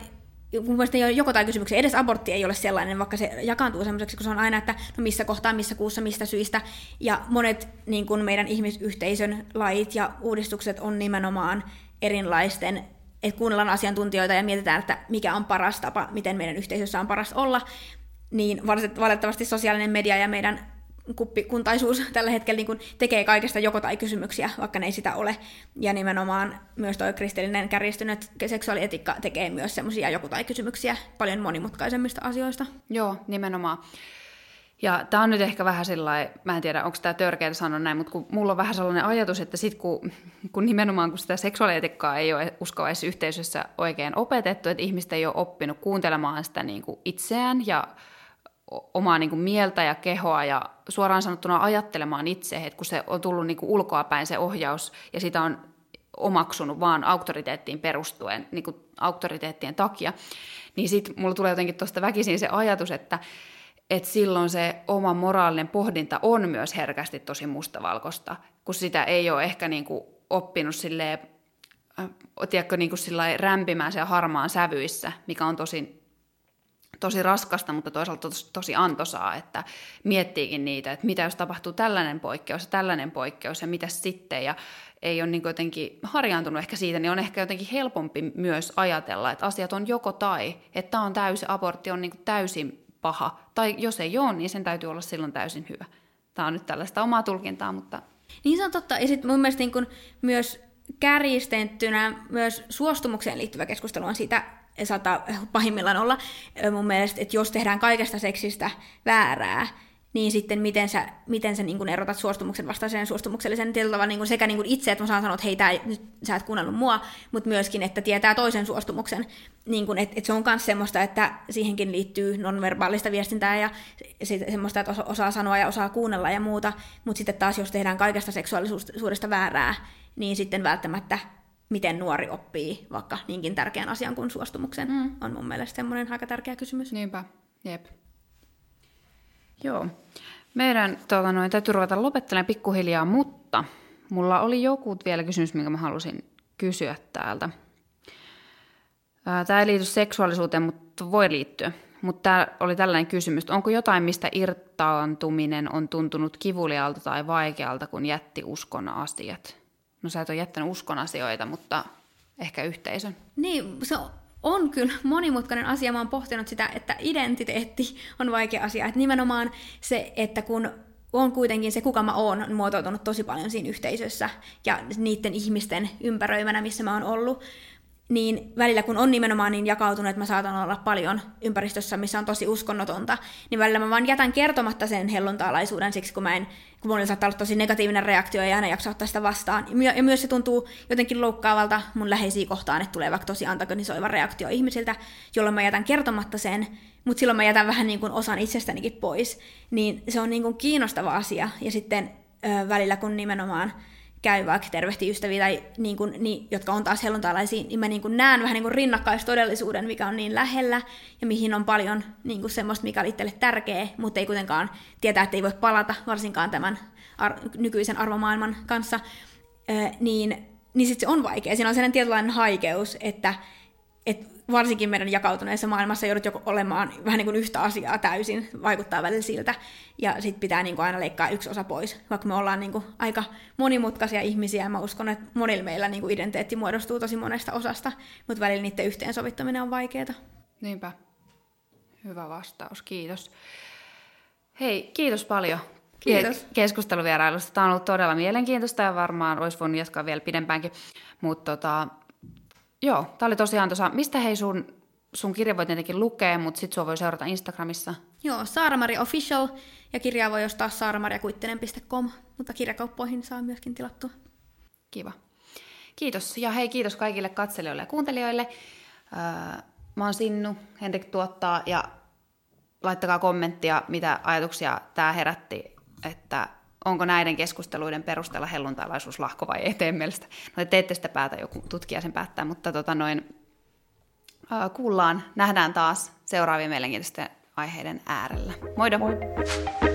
mun mielestä ei ole joko tai kysymyksiä. Edes abortti ei ole sellainen, vaikka se jakaantuu semmoiseksi, kun se on aina, että no missä kohtaa, missä kuussa, mistä syistä. Ja monet niin kuin meidän ihmisyhteisön lait ja uudistukset on nimenomaan erilaisten, että kuunnellaan asiantuntijoita ja mietitään, että mikä on paras tapa, miten meidän yhteisössä on paras olla. Niin valitettavasti sosiaalinen media ja meidän kuppikuntaisuus tällä hetkellä niin tekee kaikesta joko tai kysymyksiä, vaikka ne ei sitä ole. Ja nimenomaan myös tuo kristillinen kärjistynyt seksuaalietiikka tekee myös semmoisia joko tai kysymyksiä paljon monimutkaisemmista asioista. Joo, nimenomaan. Ja tämä on nyt ehkä vähän sellainen, mä en tiedä onko tämä törkeää sanoa näin, mutta kun mulla on vähän sellainen ajatus, että sit kun, kun nimenomaan kun sitä seksuaalietiikkaa ei ole uskovaisessa yhteisössä oikein opetettu, että ihmiset ei ole oppinut kuuntelemaan sitä niin kuin itseään ja omaa niin kuin mieltä ja kehoa ja suoraan sanottuna ajattelemaan itse, että kun se on tullut niin kuin ulkoapäin se ohjaus ja sitä on omaksunut vaan auktoriteettiin perustuen, niin kuin auktoriteettien takia, niin sitten mulla tulee jotenkin tuosta väkisin se ajatus, että, että silloin se oma moraalinen pohdinta on myös herkästi tosi mustavalkoista, kun sitä ei ole ehkä niin kuin oppinut silleen, äh, tiedätkö, niin kuin rämpimään se harmaan sävyissä, mikä on tosi tosi raskasta, mutta toisaalta tosi, antoisaa, että miettiikin niitä, että mitä jos tapahtuu tällainen poikkeus ja tällainen poikkeus ja mitä sitten. Ja ei ole niin jotenkin harjaantunut ehkä siitä, niin on ehkä jotenkin helpompi myös ajatella, että asiat on joko tai, että tämä on täysi, abortti on niin täysin paha, tai jos ei ole, niin sen täytyy olla silloin täysin hyvä. Tämä on nyt tällaista omaa tulkintaa, mutta... Niin se on totta, ja sitten mun mielestä niin myös kärjistettynä myös suostumukseen liittyvä keskustelu on siitä, saattaa pahimmillaan olla mun mielestä, että jos tehdään kaikesta seksistä väärää, niin sitten miten sä, miten sä niin erotat suostumuksen vastaisen suostumuksellisen tietyllä tavalla niin sekä niin itse, että mä saan sanoa, että hei, tää, nyt sä et kuunnellut mua, mutta myöskin, että tietää toisen suostumuksen. Niin että, että se on myös semmoista, että siihenkin liittyy nonverbaalista viestintää ja se, semmoista, että osaa sanoa ja osaa kuunnella ja muuta, mutta sitten taas jos tehdään kaikesta seksuaalisuudesta väärää, niin sitten välttämättä miten nuori oppii vaikka niinkin tärkeän asian kuin suostumuksen, mm. on mun mielestä semmoinen aika tärkeä kysymys. Niinpä, jep. Joo. Meidän tuota, noin, täytyy ruveta lopettelemaan pikkuhiljaa, mutta mulla oli joku vielä kysymys, minkä mä halusin kysyä täältä. Tämä ei liity seksuaalisuuteen, mutta voi liittyä. Mutta tämä oli tällainen kysymys, onko jotain, mistä irtaantuminen on tuntunut kivulialta tai vaikealta, kun jätti uskon asiat? No sä et ole jättänyt uskon asioita, mutta ehkä yhteisön. Niin, se on kyllä monimutkainen asia. Mä oon pohtinut sitä, että identiteetti on vaikea asia. Että nimenomaan se, että kun on kuitenkin se, kuka mä oon, on muotoutunut tosi paljon siinä yhteisössä ja niiden ihmisten ympäröimänä, missä mä oon ollut niin välillä kun on nimenomaan niin jakautunut, että mä saatan olla paljon ympäristössä, missä on tosi uskonnotonta, niin välillä mä vaan jätän kertomatta sen helluntaalaisuuden siksi, kun mä en, kun mulla saattaa olla tosi negatiivinen reaktio ja aina jaksa ottaa sitä vastaan. Ja myös se tuntuu jotenkin loukkaavalta mun läheisiä kohtaan, että tulee vaikka tosi antagonisoiva reaktio ihmisiltä, jolloin mä jätän kertomatta sen, mutta silloin mä jätän vähän niin kuin osan itsestänikin pois. Niin se on niin kuin kiinnostava asia. Ja sitten ö, välillä kun nimenomaan käy vaikka tervehti ystäviä, tai niin kuin, niin, jotka on taas helluntalaisia, niin mä niin kuin näen vähän niin kuin rinnakkaistodellisuuden, mikä on niin lähellä, ja mihin on paljon niin kuin semmoista, mikä on itselle tärkeä, mutta ei kuitenkaan tietää, että ei voi palata, varsinkaan tämän ar- nykyisen arvomaailman kanssa, öö, niin, niin sitten se on vaikea. Siinä on sellainen tietynlainen haikeus, että et varsinkin meidän jakautuneessa maailmassa joudut joko olemaan vähän niin kuin yhtä asiaa täysin, vaikuttaa välillä siltä, ja sitten pitää niin kuin aina leikkaa yksi osa pois, vaikka me ollaan niin kuin aika monimutkaisia ihmisiä, ja mä uskon, että monilla meillä niin kuin identiteetti muodostuu tosi monesta osasta, mutta välillä niiden yhteensovittaminen on vaikeaa. Niinpä. Hyvä vastaus, kiitos. Hei, kiitos paljon Kiitos. keskusteluvierailusta. Tämä on ollut todella mielenkiintoista ja varmaan olisi voinut jatkaa vielä pidempäänkin, mutta tota, Joo, tämä oli tosiaan tuossa, mistä hei sun, sun kirja voi tietenkin lukea, mutta sit sua voi seurata Instagramissa. Joo, Saaramari Official ja kirjaa voi ostaa saaramariakuittinen.com, mutta kirjakauppoihin saa myöskin tilattua. Kiva. Kiitos ja hei kiitos kaikille katselijoille ja kuuntelijoille. Öö, mä oon Sinnu, Henrik tuottaa ja laittakaa kommenttia, mitä ajatuksia tämä herätti, että onko näiden keskusteluiden perusteella helluntalaisuus lahko vai ei tee mielestä. No te ette sitä päätä, joku tutkija sen päättää, mutta tota noin, äh, kuullaan, nähdään taas seuraavien mielenkiintoisten aiheiden äärellä. Moido! Moi.